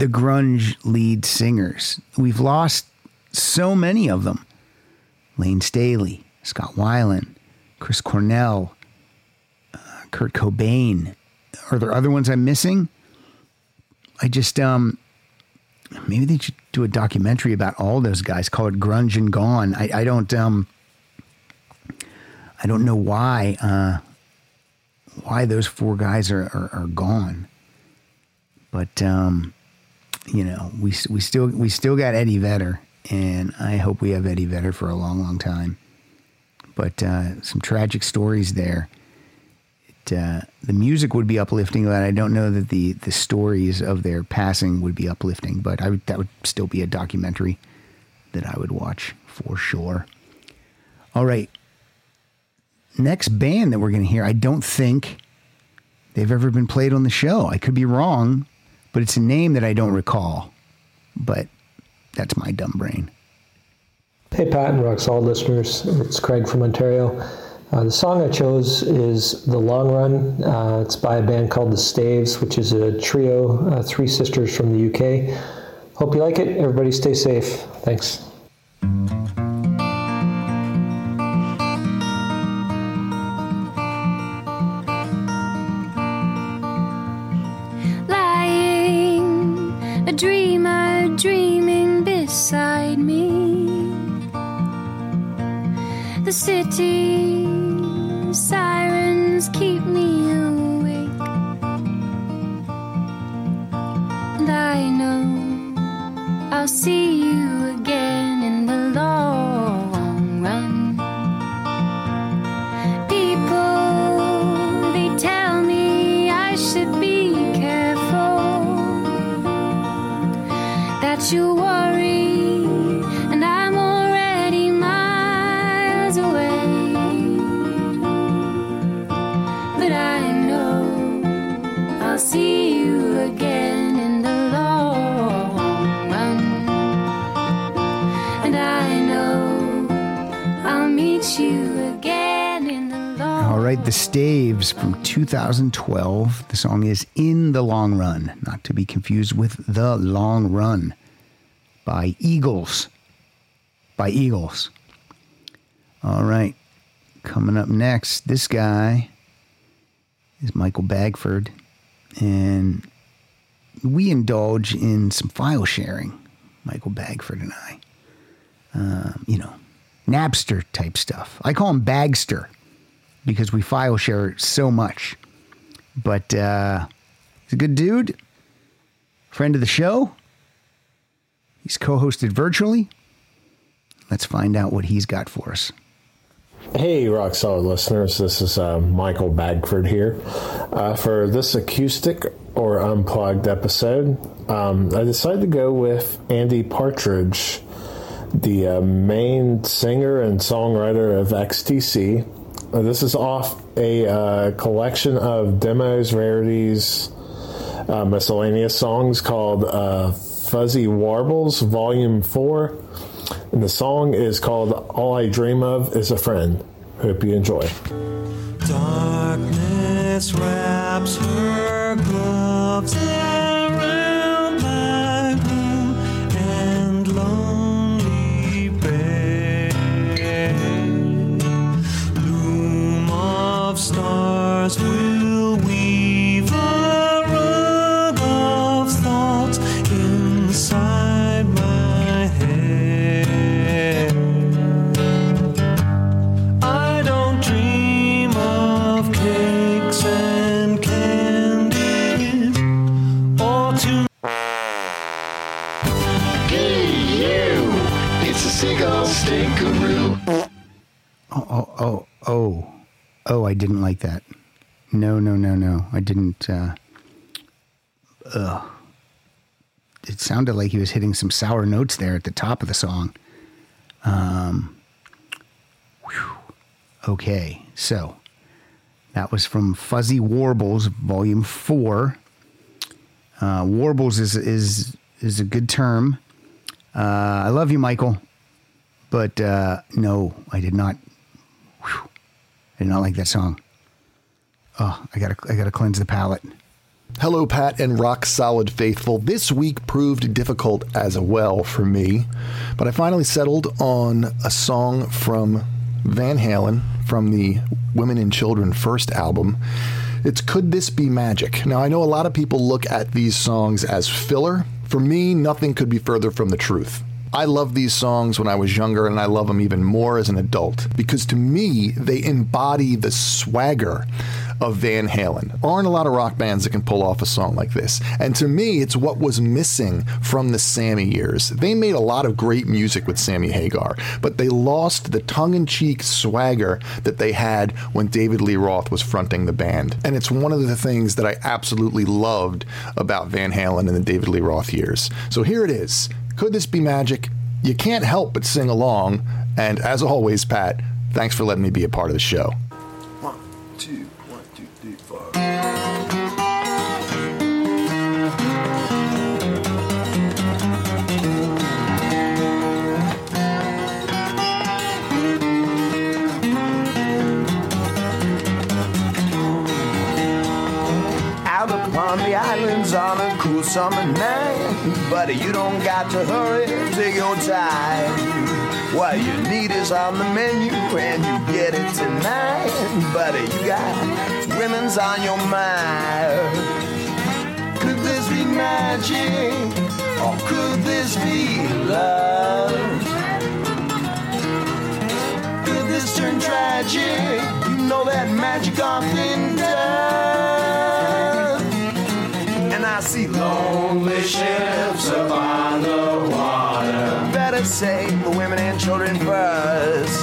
the grunge lead singers? We've lost so many of them. Layne Staley, Scott Weiland, Chris Cornell, uh, Kurt Cobain. Are there other ones I'm missing? I just um maybe they should do a documentary about all those guys. Call it Grunge and Gone. I, I don't um I don't know why uh why those four guys are, are, are gone. But um you know, we we still we still got Eddie Vedder, and I hope we have Eddie Vedder for a long, long time. But uh, some tragic stories there. It, uh, the music would be uplifting, but I don't know that the the stories of their passing would be uplifting. But I would, that would still be a documentary that I would watch for sure. All right, next band that we're going to hear, I don't think they've ever been played on the show. I could be wrong, but it's a name that I don't recall. But that's my dumb brain. Hey, Pat and Solid listeners. It's Craig from Ontario. Uh, the song I chose is The Long Run. Uh, it's by a band called The Staves, which is a trio, uh, three sisters from the UK. Hope you like it. Everybody stay safe. Thanks. The city from 2012. The song is In the Long Run, not to be confused with The Long Run by Eagles. By Eagles. All right, coming up next, this guy is Michael Bagford, and we indulge in some file sharing, Michael Bagford and I. Um, you know, Napster type stuff. I call him Bagster because we file share so much. But uh, he's a good dude, friend of the show. He's co hosted virtually. Let's find out what he's got for us. Hey, Rock Solid listeners, this is uh, Michael Bagford here. Uh, for this acoustic or unplugged episode, um, I decided to go with Andy Partridge, the uh, main singer and songwriter of XTC. Uh, this is off a uh, collection of demos, rarities, uh, miscellaneous songs called uh, Fuzzy Warbles, Volume 4. And the song is called All I Dream of Is a Friend. Hope you enjoy. Darkness wraps her gloves stars will weave a rug of thoughts inside my head. I don't dream of cakes and candies or to Hey, you! It's a seagull stinkaroo. Oh, oh, oh, oh, oh, I didn't like that. No, no, no, no. I didn't. Uh, ugh. It sounded like he was hitting some sour notes there at the top of the song. Um, whew. okay, so that was from Fuzzy Warbles, Volume 4. Uh, warbles is, is, is a good term. Uh, I love you, Michael. But uh, no, I did not. whew, I did not like that song. Oh, I gotta, I gotta cleanse the palate. Hello, Pat and Rock Solid Faithful. This week proved difficult as well for me, but I finally settled on a song from Van Halen from the Women and Children first album. It's Could This Be Magic? Now, I know a lot of people look at these songs as filler. For me, nothing could be further from the truth. I loved these songs when I was younger, and I love them even more as an adult because to me, they embody the swagger of Van Halen. Aren't a lot of rock bands that can pull off a song like this. And to me, it's what was missing from the Sammy years. They made a lot of great music with Sammy Hagar, but they lost the tongue in cheek swagger that they had when David Lee Roth was fronting the band. And it's one of the things that I absolutely loved about Van Halen in the David Lee Roth years. So here it is. Could this be magic? You can't help but sing along. And as always, Pat, thanks for letting me be a part of the show. One, two, summer night. Buddy, you don't got to hurry, take your time. What you need is on the menu and you get it tonight. Buddy, you got women's on your mind. Could this be magic? Or could this be love? Could this turn tragic? You know that magic often does. I see lonely ships upon the water. Better save the women and children first.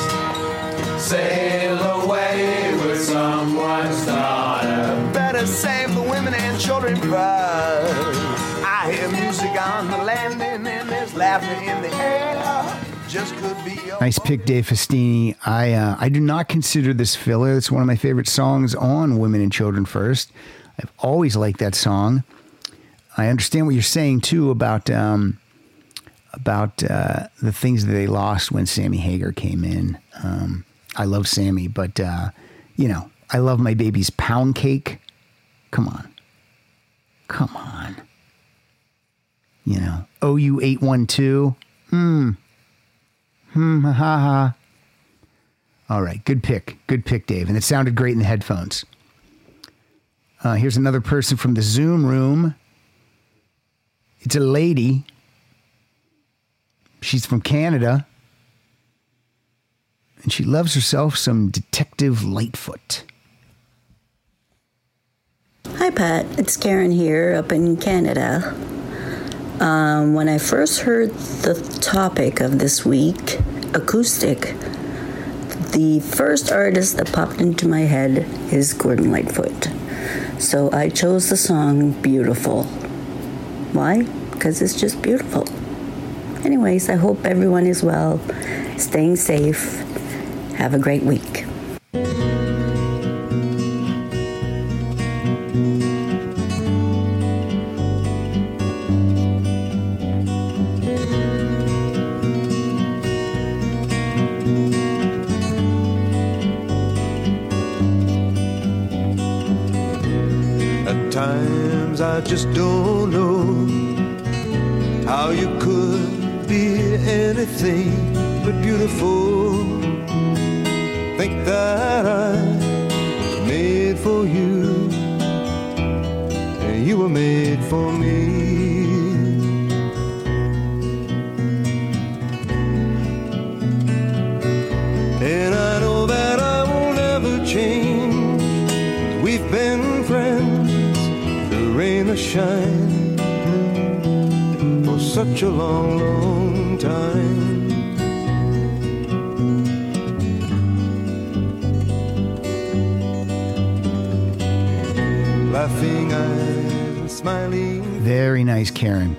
Sail away with someone's daughter. Better save the women and children first. I hear music on the landing and there's laughter in the air. Nice pick, Dave Festini. I uh, I do not consider this filler. It's one of my favorite songs on Women and Children First. I've always liked that song. I understand what you're saying too about um, about uh, the things that they lost when Sammy Hagar came in. Um, I love Sammy, but uh, you know, I love my baby's pound cake. Come on, come on. You know, OU eight one two. Hmm. Hmm. Ha ha. All right, good pick, good pick, Dave, and it sounded great in the headphones. Uh, here's another person from the Zoom room. It's a lady. She's from Canada. And she loves herself some Detective Lightfoot. Hi, Pat. It's Karen here up in Canada. Um, when I first heard the topic of this week, acoustic, the first artist that popped into my head is Gordon Lightfoot. So I chose the song Beautiful. Why? Because it's just beautiful. Anyways, I hope everyone is well, staying safe. Have a great week. At times I just don't anything but beautiful. Think that I was made for you, and you were made for me. And I know that I will never change. We've been friends, the rain or shine, for such a long, long time. Laughing eyes smiling. Very nice, Karen.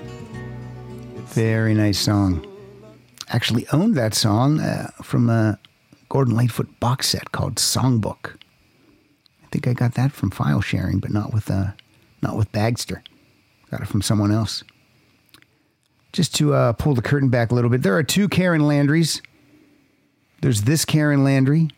Very nice song. Actually owned that song uh, from a Gordon Lightfoot box set called Songbook. I think I got that from file sharing, but not with uh, not with Bagster. Got it from someone else. Just to uh, pull the curtain back a little bit, there are two Karen Landrys. There's this Karen Landry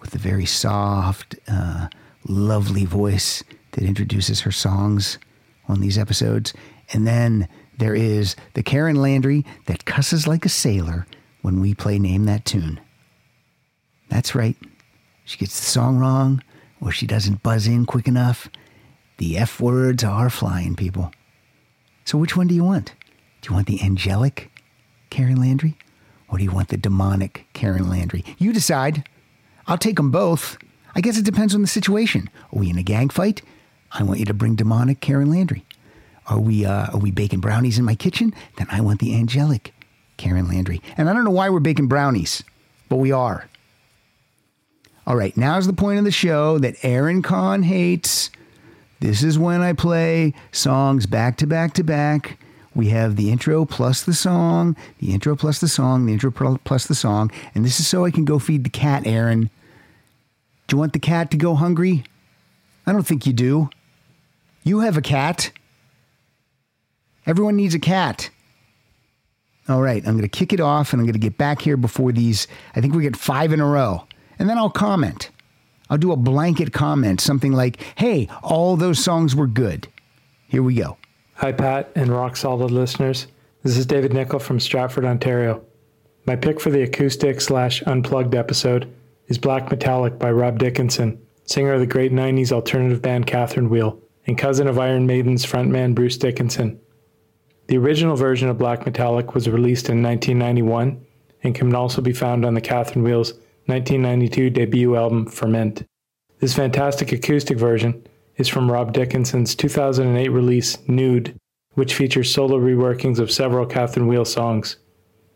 with a very soft, uh, lovely voice that introduces her songs on these episodes. And then there is the Karen Landry that cusses like a sailor when we play Name That Tune. That's right. She gets the song wrong or she doesn't buzz in quick enough. The F words are flying, people. So which one do you want? Do you want the angelic Karen Landry or do you want the demonic Karen Landry? You decide. I'll take them both. I guess it depends on the situation. Are we in a gang fight? I want you to bring demonic Karen Landry. Are we uh, are we baking brownies in my kitchen? Then I want the angelic Karen Landry. And I don't know why we're baking brownies, but we are. All right, now's the point of the show that Aaron Kahn hates. This is when I play songs back to back to back. We have the intro plus the song, the intro plus the song, the intro plus the song, and this is so I can go feed the cat, Aaron. Do you want the cat to go hungry? I don't think you do. You have a cat. Everyone needs a cat. All right, I'm going to kick it off and I'm going to get back here before these. I think we get five in a row. And then I'll comment. I'll do a blanket comment, something like, hey, all those songs were good. Here we go. Hi, Pat and Rock Solid listeners. This is David Nickel from Stratford, Ontario. My pick for the acoustic slash unplugged episode is Black Metallic by Rob Dickinson, singer of the great 90s alternative band Catherine Wheel, and cousin of Iron Maiden's frontman Bruce Dickinson. The original version of Black Metallic was released in 1991 and can also be found on the Catherine Wheel's 1992 debut album Ferment. This fantastic acoustic version is from Rob Dickinson's 2008 release Nude, which features solo reworkings of several Catherine Wheel songs.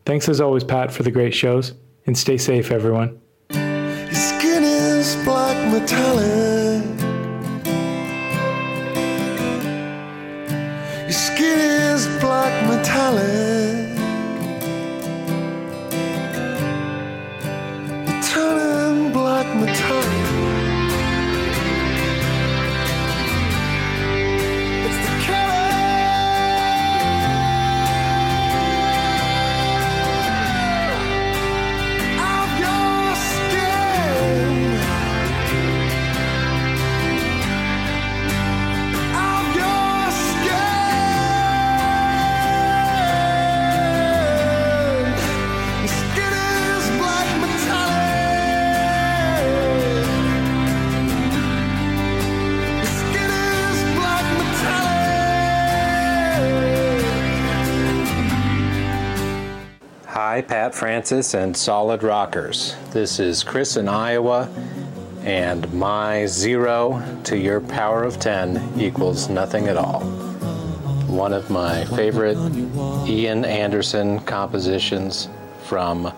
Thanks as always, Pat, for the great shows, and stay safe, everyone. Your skin is black metallic. Your skin is black metallic. Francis and Solid Rockers. This is Chris in Iowa, and my zero to your power of 10 equals nothing at all. One of my favorite Ian Anderson compositions from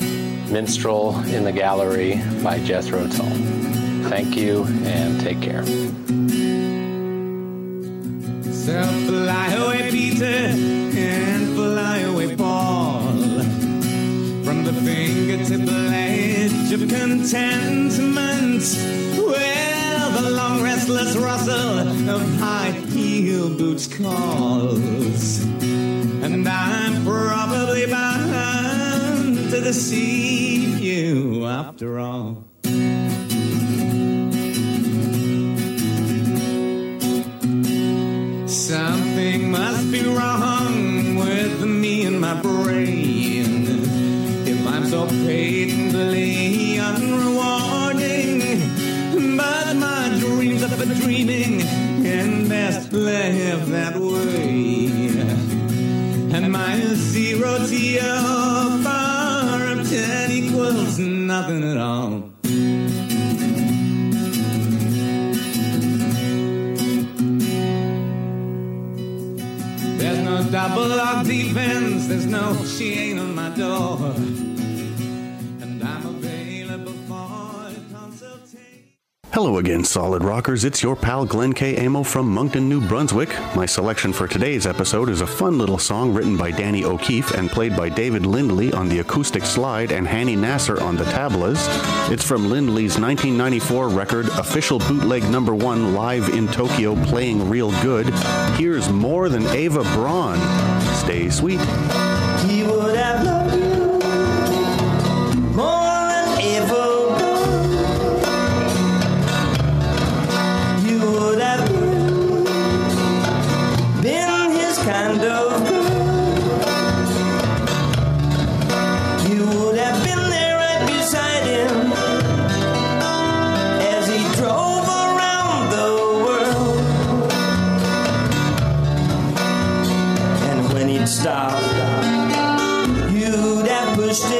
Minstrel in the Gallery by Jethro Tull. Thank you and take care. Fingertip ledge of contentment, where the long restless rustle of high heel boots calls. And I'm probably bound to deceive you after all. Something must be wrong with me and my brain. Double lock defense, there's no chain on my door. Hello again, Solid Rockers. It's your pal Glenn K. Amo from Moncton, New Brunswick. My selection for today's episode is a fun little song written by Danny O'Keefe and played by David Lindley on the acoustic slide and Hani Naser on the tablas. It's from Lindley's 1994 record, Official Bootleg Number One, live in Tokyo, playing real good. Here's More Than Ava Braun. Stay sweet. Kind of girl. You would have been there right beside him as he drove around the world. And when he'd stop, you'd have pushed him.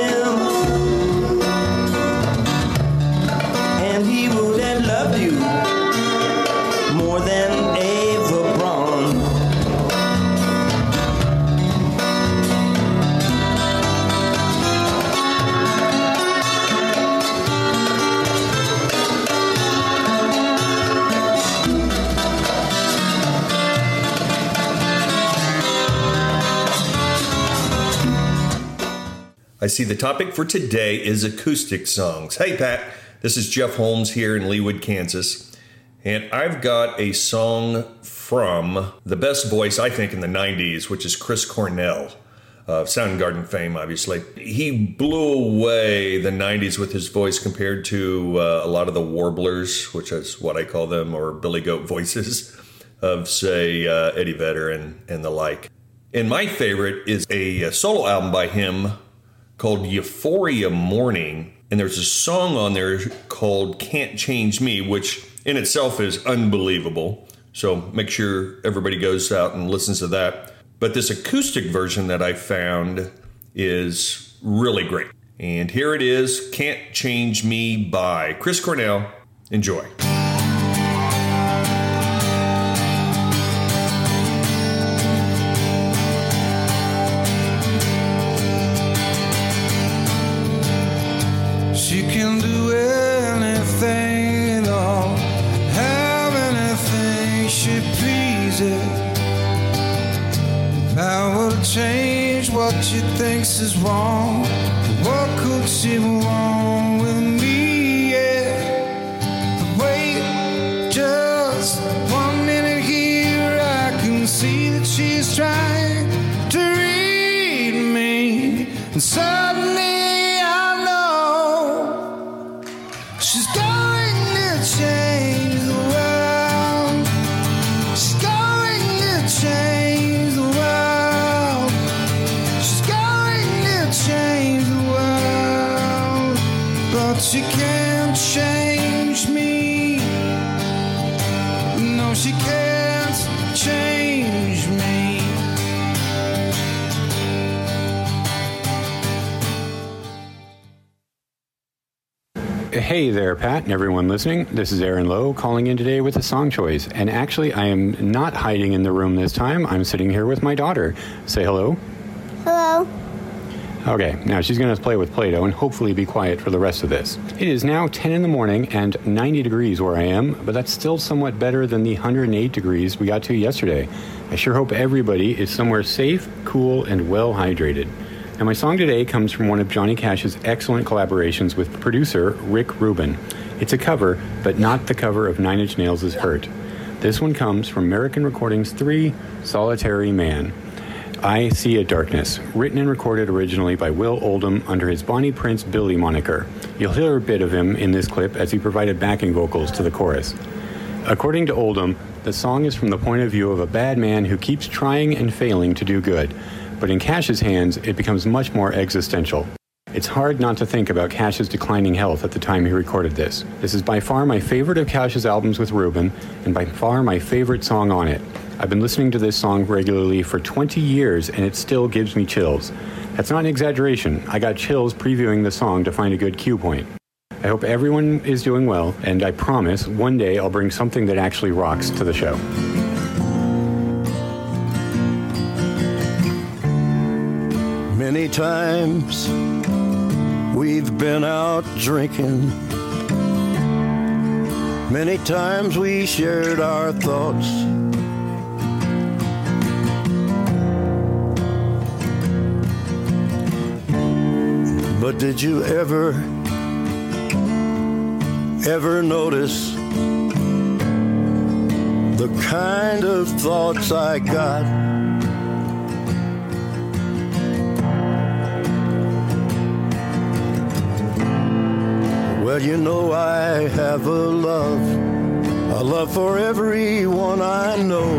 I see the topic for today is acoustic songs. Hey, Pat, this is Jeff Holmes here in Leawood, Kansas. And I've got a song from the best voice, I think, in the 90s, which is Chris Cornell of Soundgarden fame, obviously. He blew away the 90s with his voice compared to uh, a lot of the warblers, which is what I call them, or Billy Goat voices of, say, uh, Eddie Vedder and, and the like. And my favorite is a, solo album by him called Euphoria Morning. And there's a song on there called Can't Change Me, which in itself is unbelievable. So make sure everybody goes out and listens to that. But this acoustic version that I found is really great. And here it is Can't Change Me by Chris Cornell. Enjoy. Is wrong. What could she want Hey there, Pat, and everyone listening. This is Aaron Lowe calling in today with a song choice. And actually, I am not hiding in the room this time. I'm sitting here with my daughter. Say hello. Hello. Okay, now she's going to play with Play Doh and hopefully be quiet for the rest of this. It is now 10 in the morning and 90 degrees where I am, but that's still somewhat better than the 108 degrees we got to yesterday. I sure hope everybody is somewhere safe, cool, and well hydrated. Now, my song today comes from one of Johnny Cash's excellent collaborations with producer Rick Rubin. It's a cover, but not the cover of Nine Inch Nails' Hurt. This one comes from American Recordings 3 Solitary Man. I See a Darkness, written and recorded originally by Will Oldham under his Bonnie Prince Billy moniker. You'll hear a bit of him in this clip as he provided backing vocals to the chorus. According to Oldham, the song is from the point of view of a bad man who keeps trying and failing to do good, but in Cash's hands, it becomes much more existential. It's hard not to think about Cash's declining health at the time he recorded this. This is by far my favorite of Cash's albums with Rubin, and by far my favorite song on it. I've been listening to this song regularly for 20 years, and it still gives me chills. That's not an exaggeration. I got chills previewing the song to find a good cue point. I hope everyone is doing well, and I promise one day I'll bring something that actually rocks to the show. Many times we've been out drinking. Many times we shared our thoughts. But did you ever, ever notice the kind of thoughts I got? Well, you know I have a love, a love for everyone I know.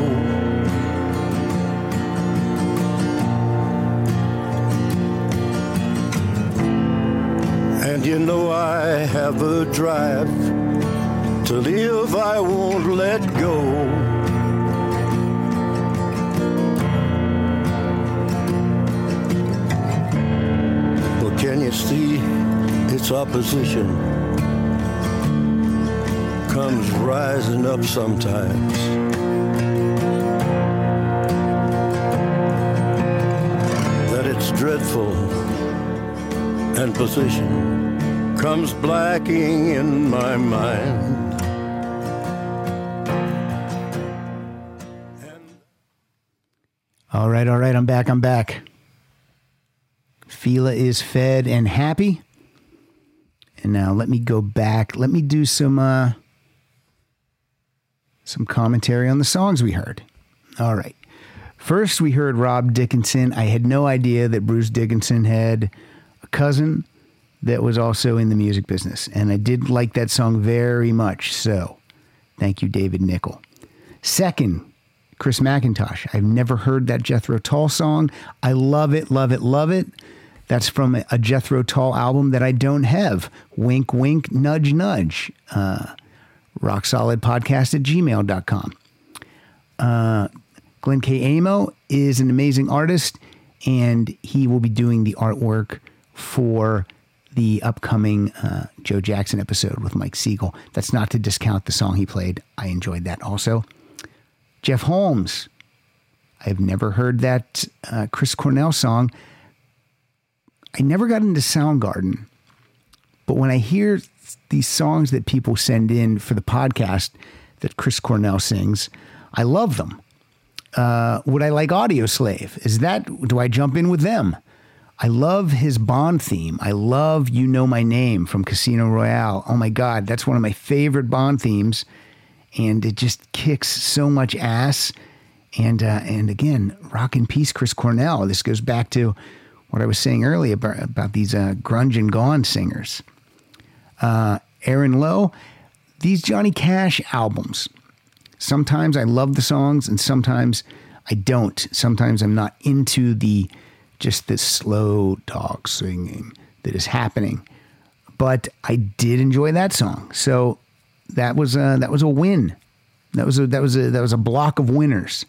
And you know I have a drive to live, I won't let go. But can you see its opposition comes rising up sometimes? That it's dreadful and position comes blacking in my mind. All right, all right, I'm back, I'm back. Fila is fed and happy. And now let me go back. Let me do some uh some commentary on the songs we heard. All right. First we heard Rob Dickinson. I had no idea that Bruce Dickinson had a cousin that was also in the music business. And I did like that song very much. So thank you, David Nickel. Second, Chris McIntosh. I've never heard that Jethro Tull song. I love it, love it, love it. That's from a Jethro Tull album that I don't have. Wink, wink, nudge, nudge. Uh, rock solid podcast at gmail.com. Uh, Glenn K. Amo is an amazing artist, and he will be doing the artwork for the upcoming uh, Joe Jackson episode with Mike Siegel. That's not to discount the song he played. I enjoyed that also. Jeff Holmes. I've never heard that uh, Chris Cornell song. I never got into Soundgarden, But when I hear these songs that people send in for the podcast that Chris Cornell sings, I love them. Uh, would I like Audioslave? Is that do I jump in with them? I love his Bond theme. I love You Know My Name from Casino Royale. Oh my God, that's one of my favorite Bond themes. And it just kicks so much ass. And uh, and again, rock in peace, Chris Cornell. This goes back to what I was saying earlier about, about these uh, grunge and gone singers. Uh, Aaron Lowe, these Johnny Cash albums. Sometimes I love the songs, and sometimes I don't. Sometimes I'm not into the just the slow dog singing that is happening. But I did enjoy that song, so that was a, that was a win. That was a that was a that was a block of winners.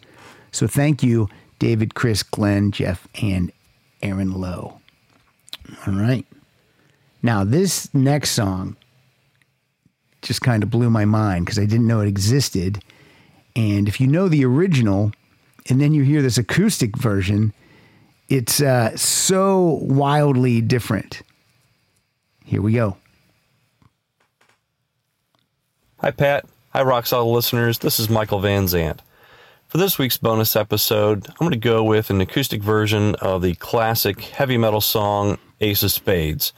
So thank you, David, Chris, Glenn, Jeff, and Aaron Lowe. All right. Now this next song just kind of blew my mind because I didn't know it existed. And if you know the original, and then you hear this acoustic version, it's uh, so wildly different. Here we go. Hi, Pat. Hi, Rock Solid listeners. This is Michael Van Zant. For this week's bonus episode, I'm going to go with an acoustic version of the classic heavy metal song Ace of Spades.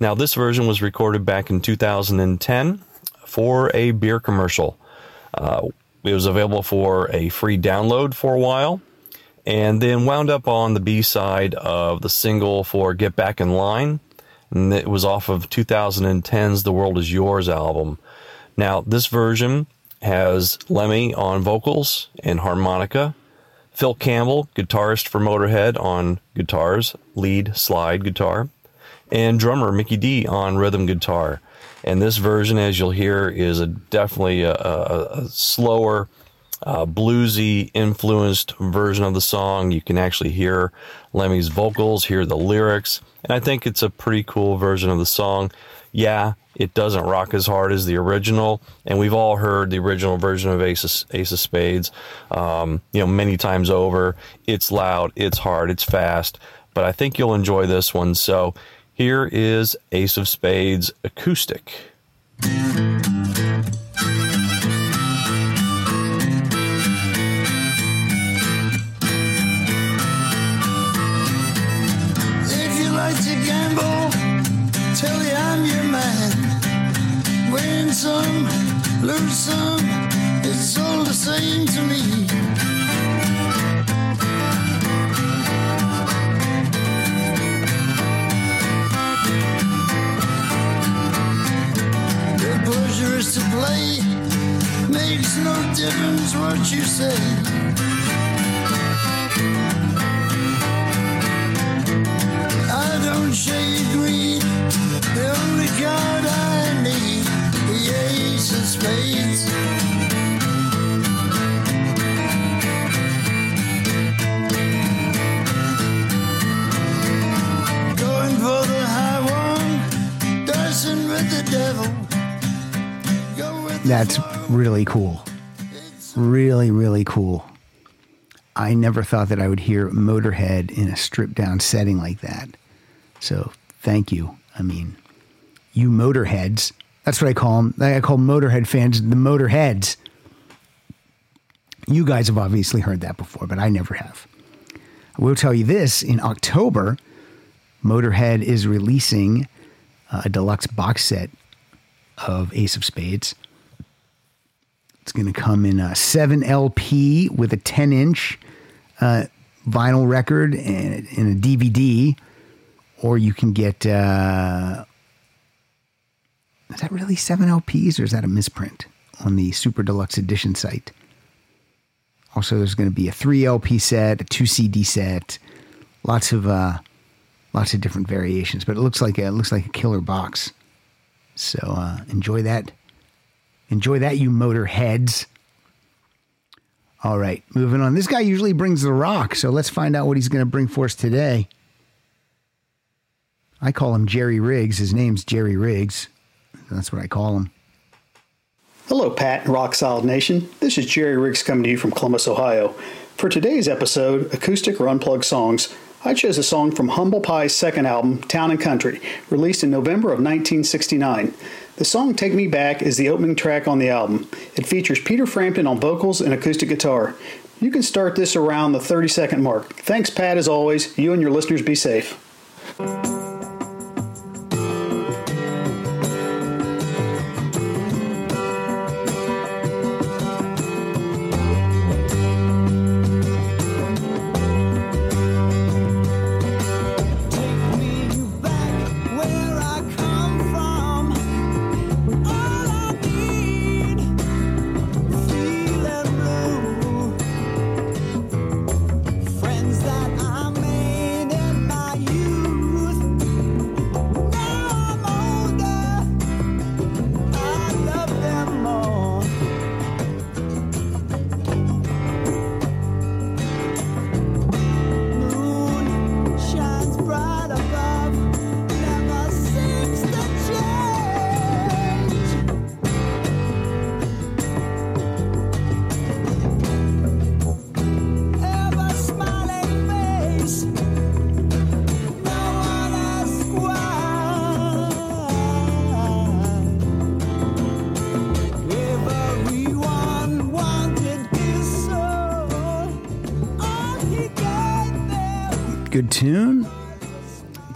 Now, this version was recorded back in 2010 for a beer commercial. Uh, it was available for a free download for a while and then wound up on the B side of the single for Get Back in Line. And it was off of 2010's The World Is Yours album. Now, this version has Lemmy on vocals and harmonica, Phil Campbell, guitarist for Motorhead, on guitars, lead slide guitar, and drummer Mickey D on rhythm guitar. And this version, as you'll hear, is a, definitely a, a, a slower, uh, bluesy influenced version of the song. You can actually hear Lemmy's vocals, hear the lyrics, and I think it's a pretty cool version of the song. Yeah, it doesn't rock as hard as the original, and we've all heard the original version of Ace of, Ace of Spades, um, you know, many times over. It's loud, it's hard, it's fast, but I think you'll enjoy this one. So here is Ace of Spades acoustic. If you like to gamble, tell you I'm your man. Win some, lose some, it's all the same to me. Pleasure is to play, makes no difference what you say. I don't shade green. The only card I need, the ace of spades. For the high one, dancing with the devil. That's really cool. Really, really cool. I never thought that I would hear Motorhead in a stripped down setting like that. So thank you. I mean, you Motorheads. That's what I call them. I call Motorhead fans the Motorheads. You guys have obviously heard that before, but I never have. I will tell you this in October, Motorhead is releasing a deluxe box set of Ace of Spades. It's going to come in a 7 LP with a 10 inch uh, vinyl record and, and a DVD, or you can get. Uh, is that really 7 LPs or is that a misprint on the Super Deluxe Edition site? Also, there's going to be a 3 LP set, a 2 CD set, lots of uh, lots of different variations, but it looks like a, it looks like a killer box. So uh, enjoy that. Enjoy that, you motorheads. All right, moving on. This guy usually brings the rock, so let's find out what he's going to bring for us today. I call him Jerry Riggs. His name's Jerry Riggs. That's what I call him. Hello, Pat and Rock Solid Nation. This is Jerry Riggs coming to you from Columbus, Ohio. For today's episode, Acoustic or Unplugged Songs, I chose a song from Humble Pie's second album, Town and Country, released in November of 1969. The song Take Me Back is the opening track on the album. It features Peter Frampton on vocals and acoustic guitar. You can start this around the 30 second mark. Thanks, Pat, as always. You and your listeners be safe.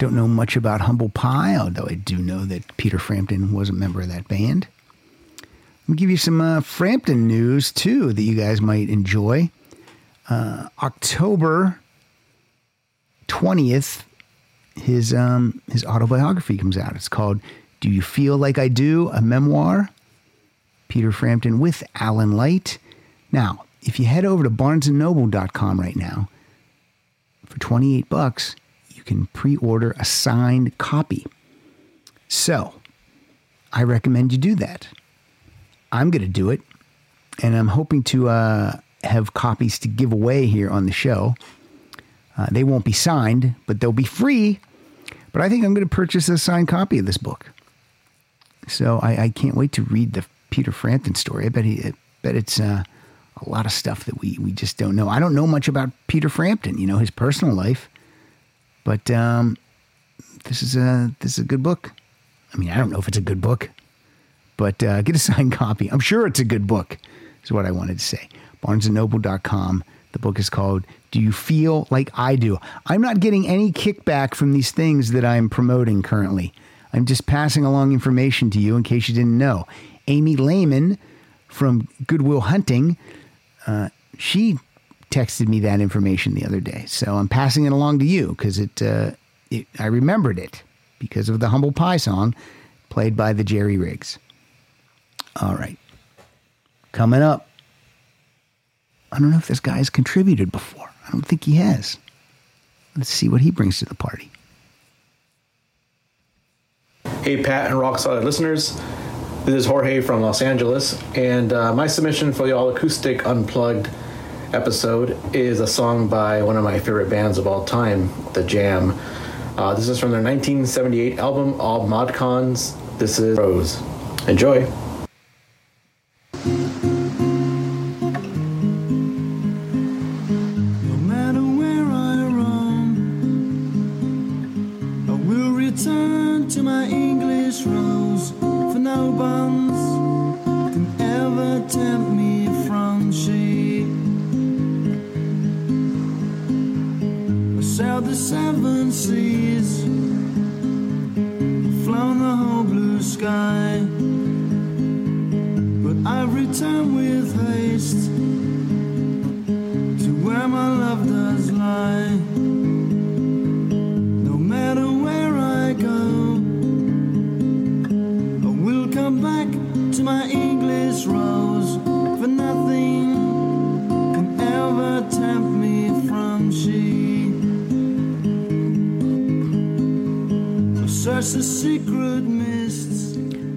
Don't know much about Humble Pie, although I do know that Peter Frampton was a member of that band. I'll give you some uh, Frampton news too that you guys might enjoy. Uh, October twentieth, his um, his autobiography comes out. It's called "Do You Feel Like I Do?" A memoir. Peter Frampton with Alan Light. Now, if you head over to BarnesandNoble.com right now, for 28 bucks, you can pre-order a signed copy. So, I recommend you do that. I'm going to do it, and I'm hoping to uh, have copies to give away here on the show. Uh, they won't be signed, but they'll be free. But I think I'm going to purchase a signed copy of this book. So I, I can't wait to read the Peter Frampton story. I bet he, I bet it's uh, a lot of stuff that we we just don't know. I don't know much about Peter Frampton, you know, his personal life, but um, this is a this is a good book. I mean, I don't know if it's a good book, but uh, get a signed copy. I'm sure it's a good book. Is what I wanted to say. BarnesandNoble.com. The book is called "Do You Feel Like I Do." I'm not getting any kickback from these things that I'm promoting currently. I'm just passing along information to you in case you didn't know. Amy Lehman from Goodwill Hunting, uh, she texted me that information the other day. So I'm passing it along to you because it, uh, it, I remembered it because of the Humble Pie song played by the Jerry Riggs. All right. Coming up. I don't know if this guy has contributed before. I don't think he has. Let's see what he brings to the party. Hey, Pat and Rock Solid listeners. This is Jorge from Los Angeles, and uh, my submission for the All Acoustic Unplugged episode is a song by one of my favorite bands of all time, The Jam. Uh, this is from their 1978 album, All Mod Cons. This is Rose. Enjoy. The seven seas, flown the whole blue sky. But I've returned with haste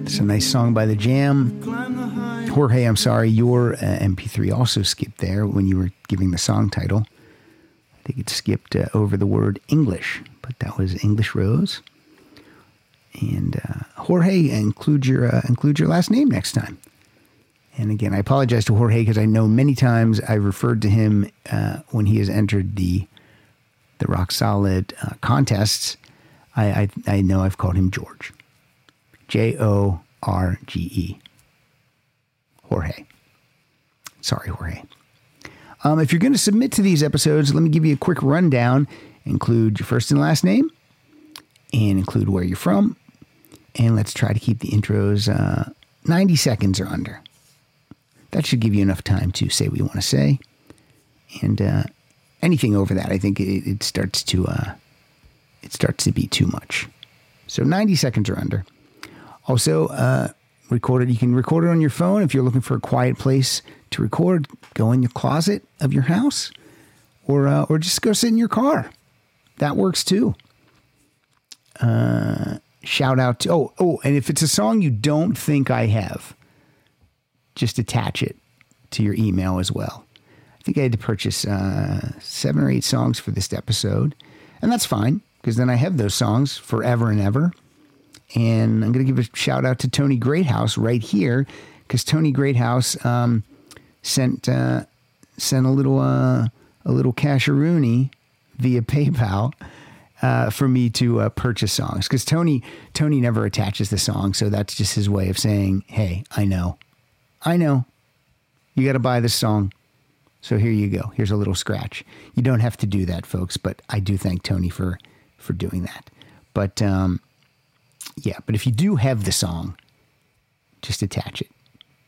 It's a nice song by The Jam. Jorge, I'm sorry, your uh, MP3 also skipped there when you were giving the song title. I think it skipped uh, over the word English, but that was English Rose. And uh, Jorge, include your uh, include your last name next time. And again, I apologize to Jorge because I know many times I've referred to him uh, when he has entered the the rock solid uh, contests, I, I I know I've called him George, J O R G E, Jorge. Sorry, Jorge. Um, if you're going to submit to these episodes, let me give you a quick rundown. Include your first and last name, and include where you're from. And let's try to keep the intros uh, 90 seconds or under. That should give you enough time to say what you want to say. And uh, anything over that, I think it, it starts to uh, it starts to be too much. So 90 seconds or under. Also, uh, record it. You can record it on your phone if you're looking for a quiet place to record. Go in the closet of your house, or uh, or just go sit in your car. That works too. Uh, shout out to oh oh, and if it's a song you don't think I have, just attach it to your email as well. I think I had to purchase uh, seven or eight songs for this episode, and that's fine because then I have those songs forever and ever. And I'm going to give a shout out to Tony Greathouse right here because Tony Greathouse um, sent uh, sent a little uh, a little casheroony via PayPal uh, for me to uh, purchase songs because Tony Tony never attaches the song, so that's just his way of saying, "Hey, I know, I know, you got to buy this song." So here you go. Here's a little scratch. You don't have to do that, folks, but I do thank Tony for for doing that. But um, yeah, but if you do have the song, just attach it.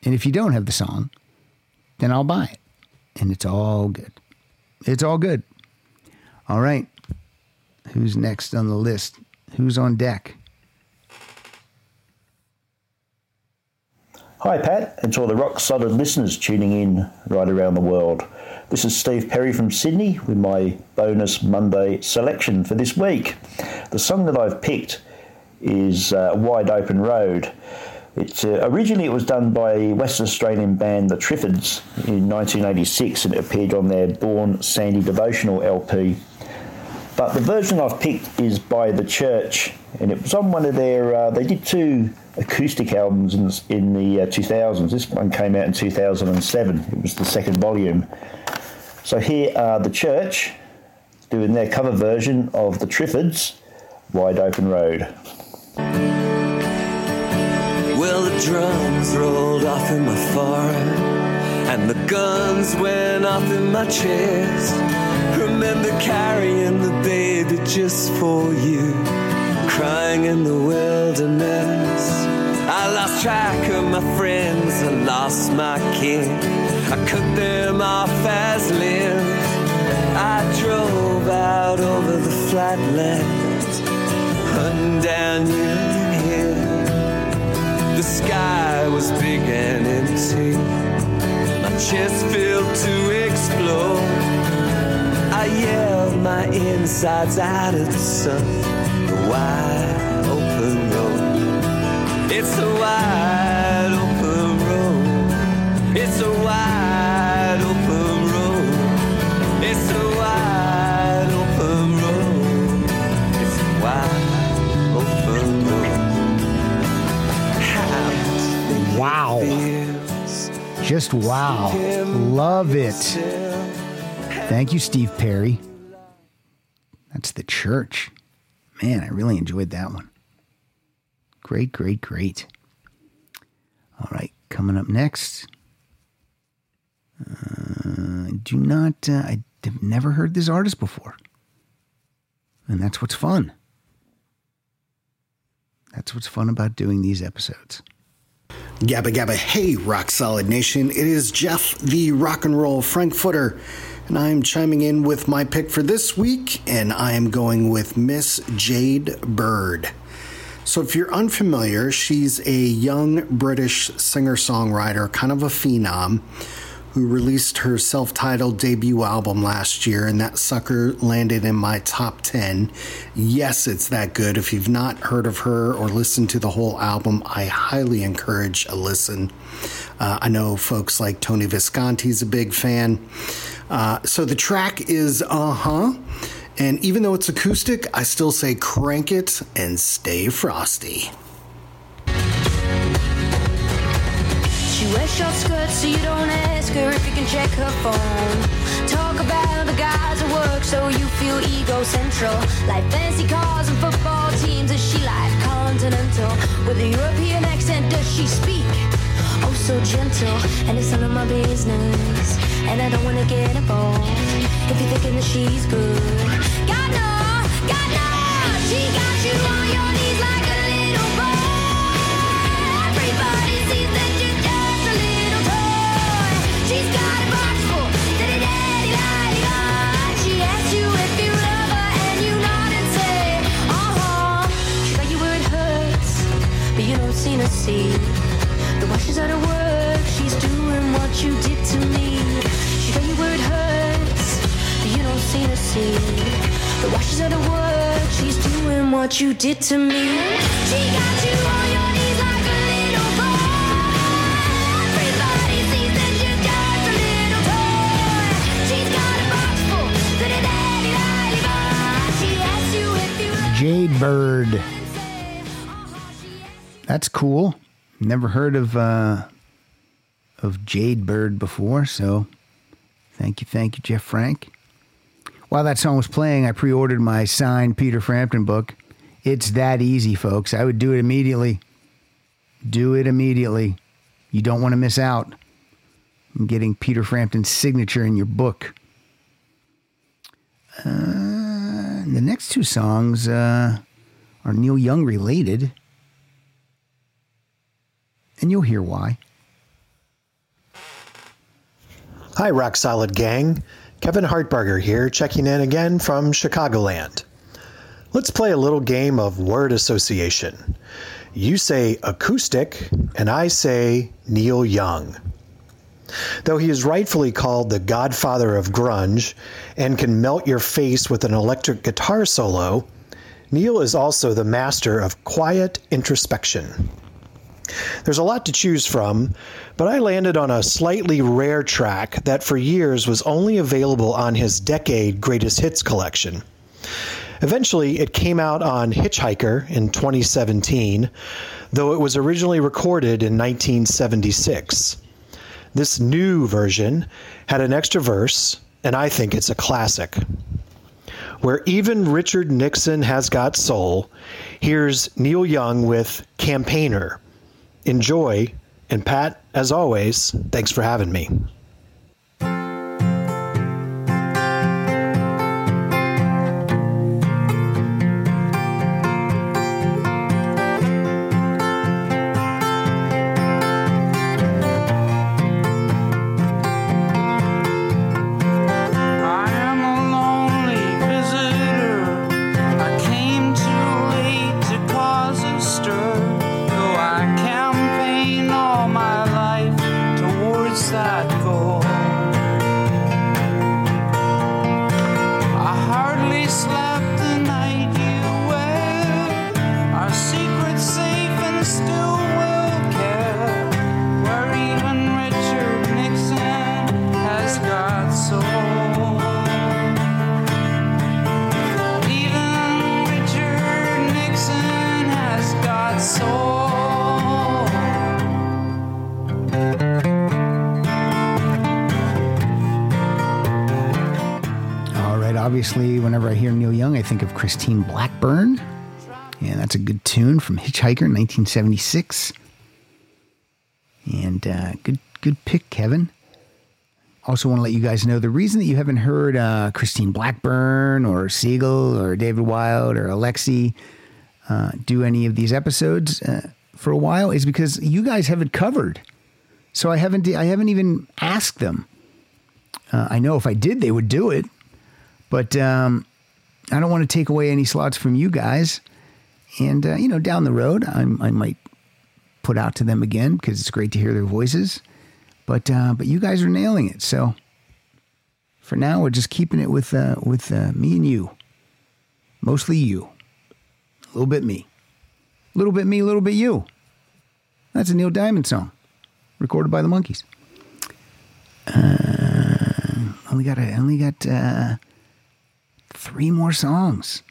And if you don't have the song, then I'll buy it. And it's all good. It's all good. All right. Who's next on the list? Who's on deck? Hi, Pat, and to all the rock solid listeners tuning in right around the world. This is Steve Perry from Sydney with my bonus Monday selection for this week. The song that I've picked is uh, Wide Open Road. It, uh, originally, it was done by West Australian band, the Triffids, in 1986, and it appeared on their Born Sandy Devotional LP. But the version I've picked is by The Church, and it was on one of their. Uh, they did two acoustic albums in, in the uh, 2000s. This one came out in 2007. It was the second volume. So here are The Church doing their cover version of The Triffids, Wide Open Road. Well, the drums rolled off in my forehead, and the guns went off in my chest. Remember carrying the baby just for you, crying in the wilderness. Lost track of my friends, I lost my kin. I cut them off as limbs. I drove out over the flatlands, hunting down Union Hill. The sky was big and empty. My chest filled to explode. I yelled my insides out at the sun. The. It's a wide open road. It's a wide open road. It's a wide open road. It's a wide open road. Wow. Just wow. Love it. Thank you, Steve Perry. That's the church. Man, I really enjoyed that one. Great, great, great. All right, coming up next. Uh, do not, uh, I have never heard this artist before. And that's what's fun. That's what's fun about doing these episodes. Gabba Gabba, hey, Rock Solid Nation. It is Jeff, the rock and roll Frankfurter, and I'm chiming in with my pick for this week, and I am going with Miss Jade Bird. So, if you're unfamiliar, she's a young British singer songwriter, kind of a phenom, who released her self titled debut album last year, and that sucker landed in my top 10. Yes, it's that good. If you've not heard of her or listened to the whole album, I highly encourage a listen. Uh, I know folks like Tony Visconti's a big fan. Uh, so the track is Uh Huh. And even though it's acoustic, I still say crank it and stay frosty. She wears short skirts so you don't ask her if you can check her phone. Talk about the guys at work so you feel. Like fancy cars and football teams, is she like continental? With a European accent, does she speak? Oh, so gentle, and it's none of my business. And I don't wanna get involved if you're thinking that she's good. God no, God no, she got you on your knees like a little boy. Everybody sees that you're just a little toy. She's got a box full. She asks you if you love her, and you nod and say, uh-huh. She got you where it hurts, but you don't seem to see. She's out of work, she's doing what you did to me. She got you where it hurts, but you don't seem to see. The while she's out of work, she's doing what you did to me. She got you on your knees like a little boy. Everybody sees that you're just a little toy. She's got a box full, da-da-da-di-da-di-da. She asks you if you Jade Bird. Uh-huh, That's cool. Never heard of uh, of Jade Bird before, so thank you, thank you, Jeff Frank. While that song was playing, I pre-ordered my signed Peter Frampton book. It's that easy, folks. I would do it immediately. Do it immediately. You don't want to miss out on getting Peter Frampton's signature in your book. Uh, the next two songs uh, are Neil Young related, and you'll hear why. Hi, Rock Solid Gang. Kevin Hartberger here, checking in again from Chicagoland. Let's play a little game of word association. You say acoustic, and I say Neil Young. Though he is rightfully called the godfather of grunge and can melt your face with an electric guitar solo, Neil is also the master of quiet introspection. There's a lot to choose from, but I landed on a slightly rare track that for years was only available on his Decade Greatest Hits collection. Eventually, it came out on Hitchhiker in 2017, though it was originally recorded in 1976. This new version had an extra verse, and I think it's a classic. Where even Richard Nixon has got soul, here's Neil Young with Campaigner. Enjoy, and Pat, as always, thanks for having me. Obviously, whenever I hear Neil Young, I think of Christine Blackburn. And that's a good tune from Hitchhiker, 1976. And uh, good, good pick, Kevin. Also, want to let you guys know the reason that you haven't heard uh, Christine Blackburn or Siegel or David Wild or Alexi uh, do any of these episodes uh, for a while is because you guys have it covered. So I haven't, I haven't even asked them. Uh, I know if I did, they would do it, but um, I don't want to take away any slots from you guys. And uh, you know, down the road, I'm, I might put out to them again because it's great to hear their voices. But uh, but you guys are nailing it. So for now, we're just keeping it with uh, with uh, me and you. Mostly you, a little bit me, a little bit me, a little bit you. That's a Neil Diamond song, recorded by the Monkees. Uh, only got I only got uh, three more songs.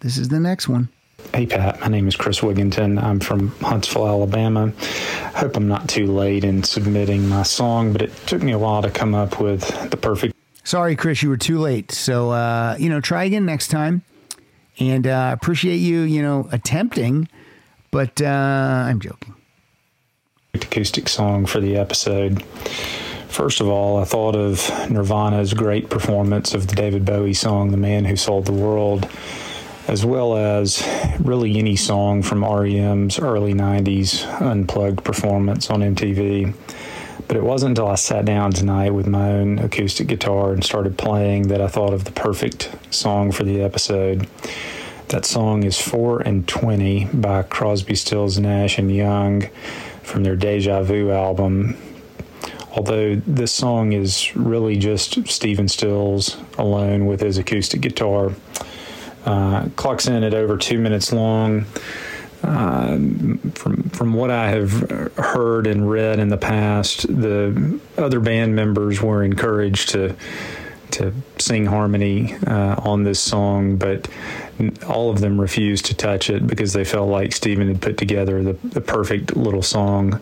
This is the next one. Hey Pat, my name is Chris Wigginton. I'm from Huntsville, Alabama. I hope I'm not too late in submitting my song, but it took me a while to come up with the perfect. Sorry, Chris, you were too late. So, uh, you know, try again next time. And uh, appreciate you, you know, attempting, but uh, I'm joking. acoustic song for the episode. First of all, I thought of Nirvana's great performance of the David Bowie song, The Man Who Sold the World, as well as really any song from REM's early 90s unplugged performance on MTV. But it wasn't until I sat down tonight with my own acoustic guitar and started playing that I thought of the perfect song for the episode. That song is 4 and 20 by Crosby, Stills, Nash and Young from their Deja Vu album. Although this song is really just Stephen Stills alone with his acoustic guitar. Uh, clocks in at over two minutes long. Uh, from from what I have heard and read in the past, the other band members were encouraged to to sing harmony uh, on this song, but all of them refused to touch it because they felt like Stephen had put together the, the perfect little song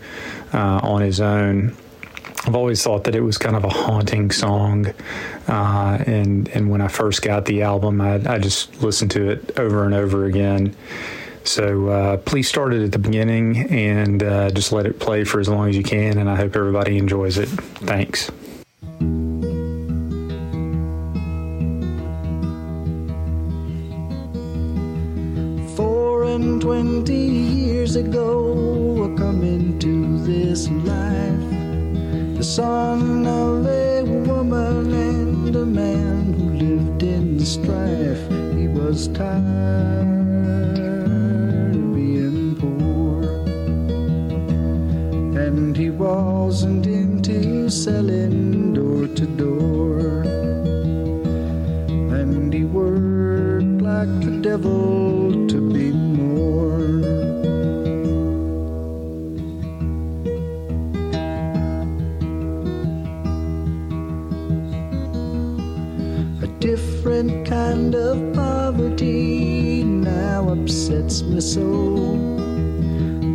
uh, on his own. I've always thought that it was kind of a haunting song, uh, and and when I first got the album, I, I just listened to it over and over again. So uh, please start it at the beginning and uh, just let it play for as long as you can, and I hope everybody enjoys it. Thanks. Four and twenty years ago, I come into this life, the son of a woman and a man who lived in strife. He was tired of being poor, and he wasn't into selling door to door, and he worked like the devil different kind of poverty now upsets me so.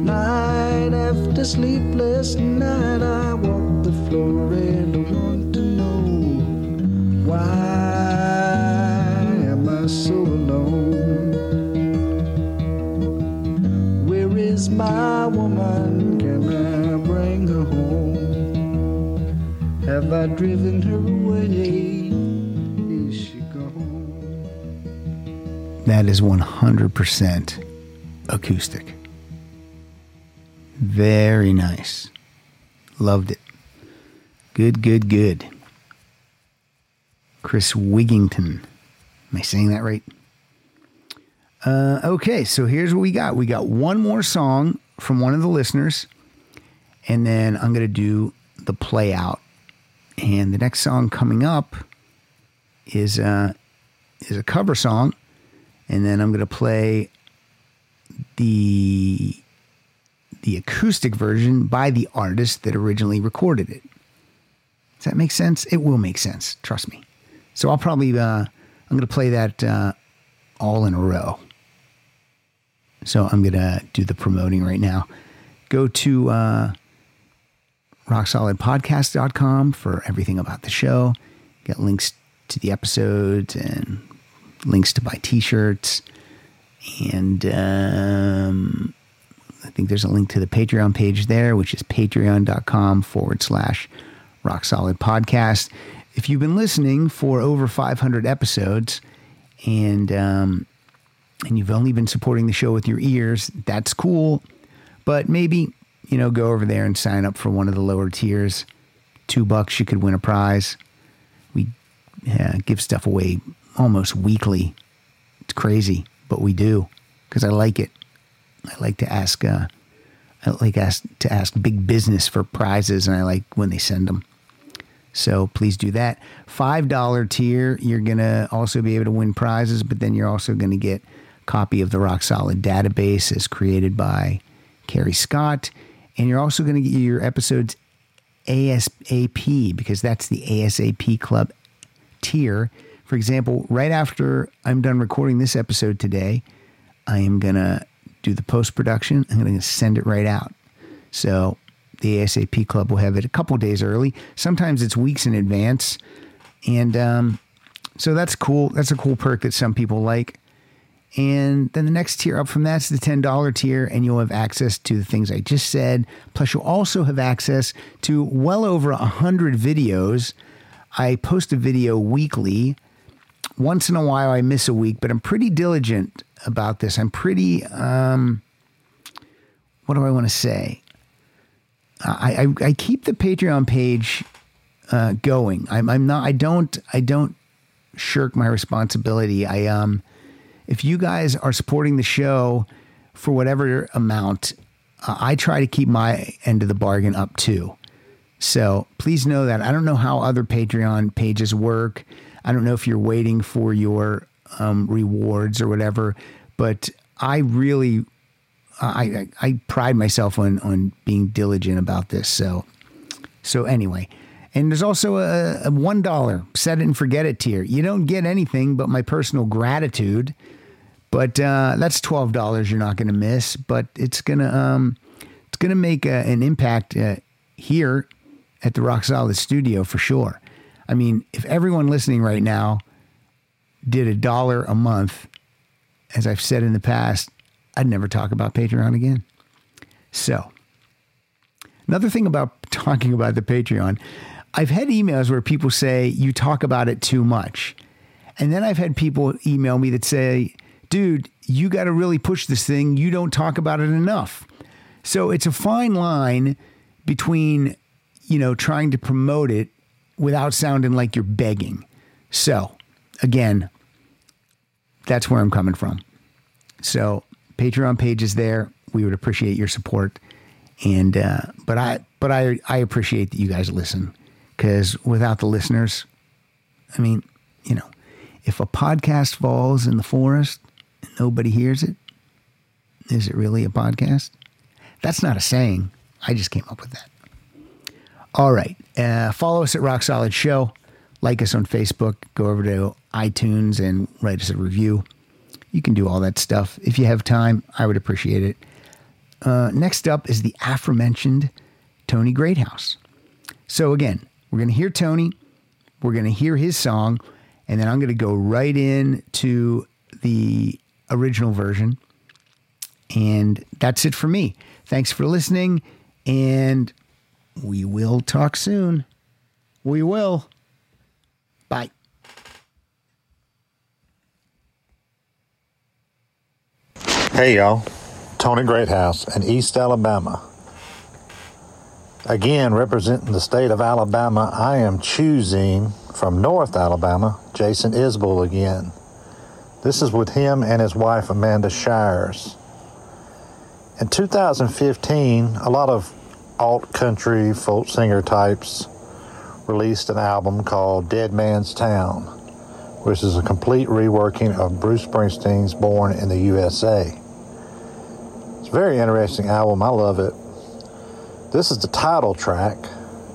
Night after sleepless night, I walk the floor and I want to know why am I so alone? Where is my woman? Can I bring her home? Have I driven her That is 100% acoustic. Very nice. Loved it. Good, good, good. Chris Wigington. Am I saying that right? Uh, okay, so here's what we got. We got one more song from one of the listeners, and then I'm going to do the play out. And the next song coming up is uh, is a cover song, and then I'm going to play the the acoustic version by the artist that originally recorded it. Does that make sense? It will make sense. Trust me. So I'll probably uh, I'm going to play that uh, all in a row. So I'm going to do the promoting right now. Go to uh, rocksolidpodcast.com for everything about the show. Get links to the episodes and links to buy t-shirts. And um, I think there's a link to the Patreon page there, which is patreon.com forward slash rock solid podcast. If you've been listening for over 500 episodes and, um, and you've only been supporting the show with your ears, that's cool. But maybe, you know, go over there and sign up for one of the lower tiers. Two bucks, you could win a prize. We uh, give stuff away almost weekly. It's crazy, but we do because I like it. I like to ask, uh, I like ask to ask big business for prizes, and I like when they send them. So please do that. Five dollar tier, you're gonna also be able to win prizes, but then you're also gonna get a copy of the Rock Solid database as created by Carrie Scott, and you're also gonna get your episodes ASAP because that's the ASAP Club tier. For example, right after I'm done recording this episode today, I am gonna do the post production. I'm gonna send it right out. So the ASAP Club will have it a couple days early. Sometimes it's weeks in advance, and um, so that's cool. That's a cool perk that some people like. And then the next tier up from that's the $10 tier, and you'll have access to the things I just said. Plus, you'll also have access to well over 100 videos. I post a video weekly. Once in a while, I miss a week, but I'm pretty diligent about this. I'm pretty, um, what do I want to say? I, I, I keep the Patreon page uh, going. I'm, I'm not, I don't, I don't shirk my responsibility. I, um, if you guys are supporting the show for whatever amount, uh, I try to keep my end of the bargain up too. So please know that. I don't know how other Patreon pages work. I don't know if you're waiting for your um, rewards or whatever, but I really, I, I, I pride myself on on being diligent about this. So, so anyway, and there's also a, a one dollar set it and forget it tier. You don't get anything but my personal gratitude but uh, that's twelve dollars you're not going to miss. But it's gonna um, it's gonna make a, an impact uh, here at the Rock Solid Studio for sure. I mean, if everyone listening right now did a dollar a month, as I've said in the past, I'd never talk about Patreon again. So, another thing about talking about the Patreon, I've had emails where people say you talk about it too much. And then I've had people email me that say, dude, you got to really push this thing. You don't talk about it enough. So it's a fine line between, you know, trying to promote it without sounding like you're begging. So again, that's where I'm coming from. So Patreon page is there. We would appreciate your support. And, uh, but I, but I, I appreciate that you guys listen because without the listeners, I mean, you know, if a podcast falls in the forest, and nobody hears it, is it really a podcast? That's not a saying. I just came up with that. All right. Uh, follow us at Rock Solid Show. Like us on Facebook. Go over to iTunes and write us a review. You can do all that stuff. If you have time, I would appreciate it. Uh, next up is the aforementioned Tony Greathouse. So, again, we're going to hear Tony. We're going to hear his song. And then I'm going to go right in to the original version. And that's it for me. Thanks for listening. And we will talk soon. We will. Bye. Hey y'all, Tony Greathouse in East Alabama. Again, representing the state of Alabama, I am choosing from North Alabama, Jason Isbell again. This is with him and his wife Amanda Shires. In 2015, a lot of alt country folk singer types released an album called Dead Man's Town, which is a complete reworking of Bruce Springsteen's Born in the USA. It's a very interesting album. I love it. This is the title track.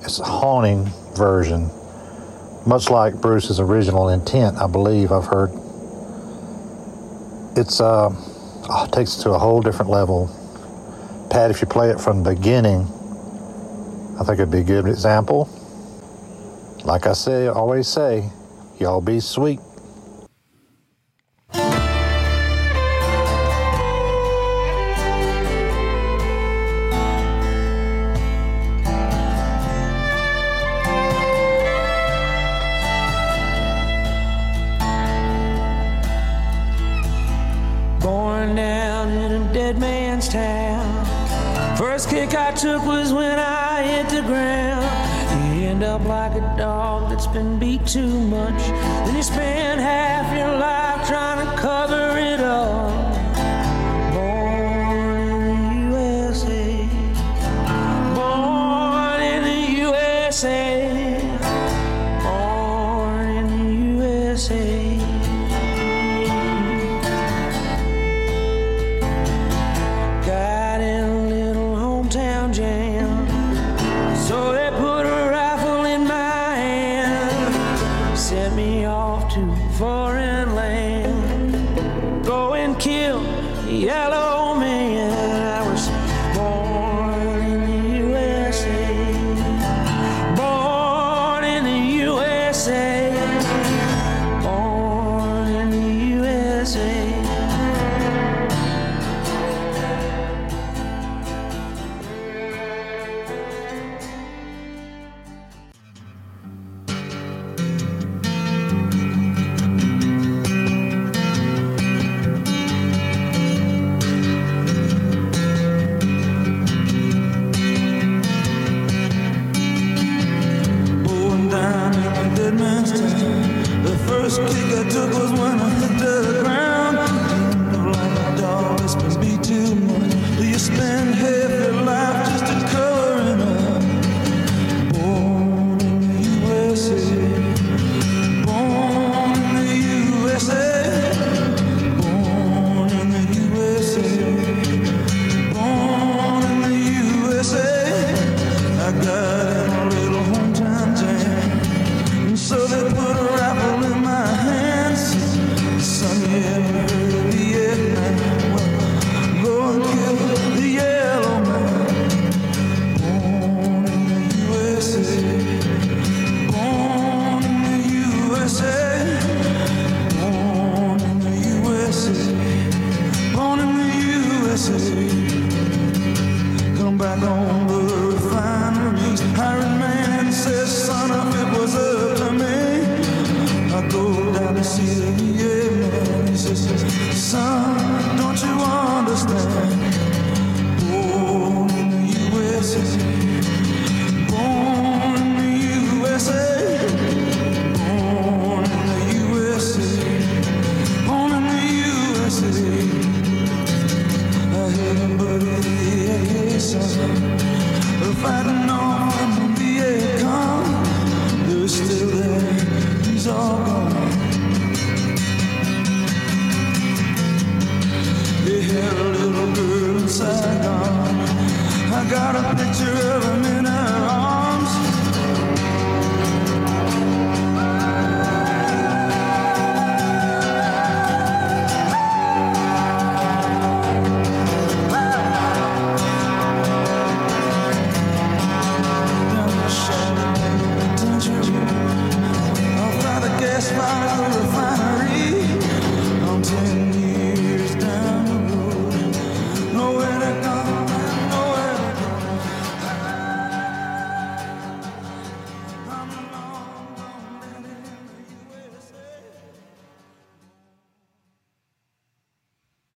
It's a haunting version, much like Bruce's original intent, I believe I've heard. It's uh, oh, it takes it to a whole different level. Pat, if you play it from the beginning, I think it'd be a good example. Like I say, always say, y'all be sweet.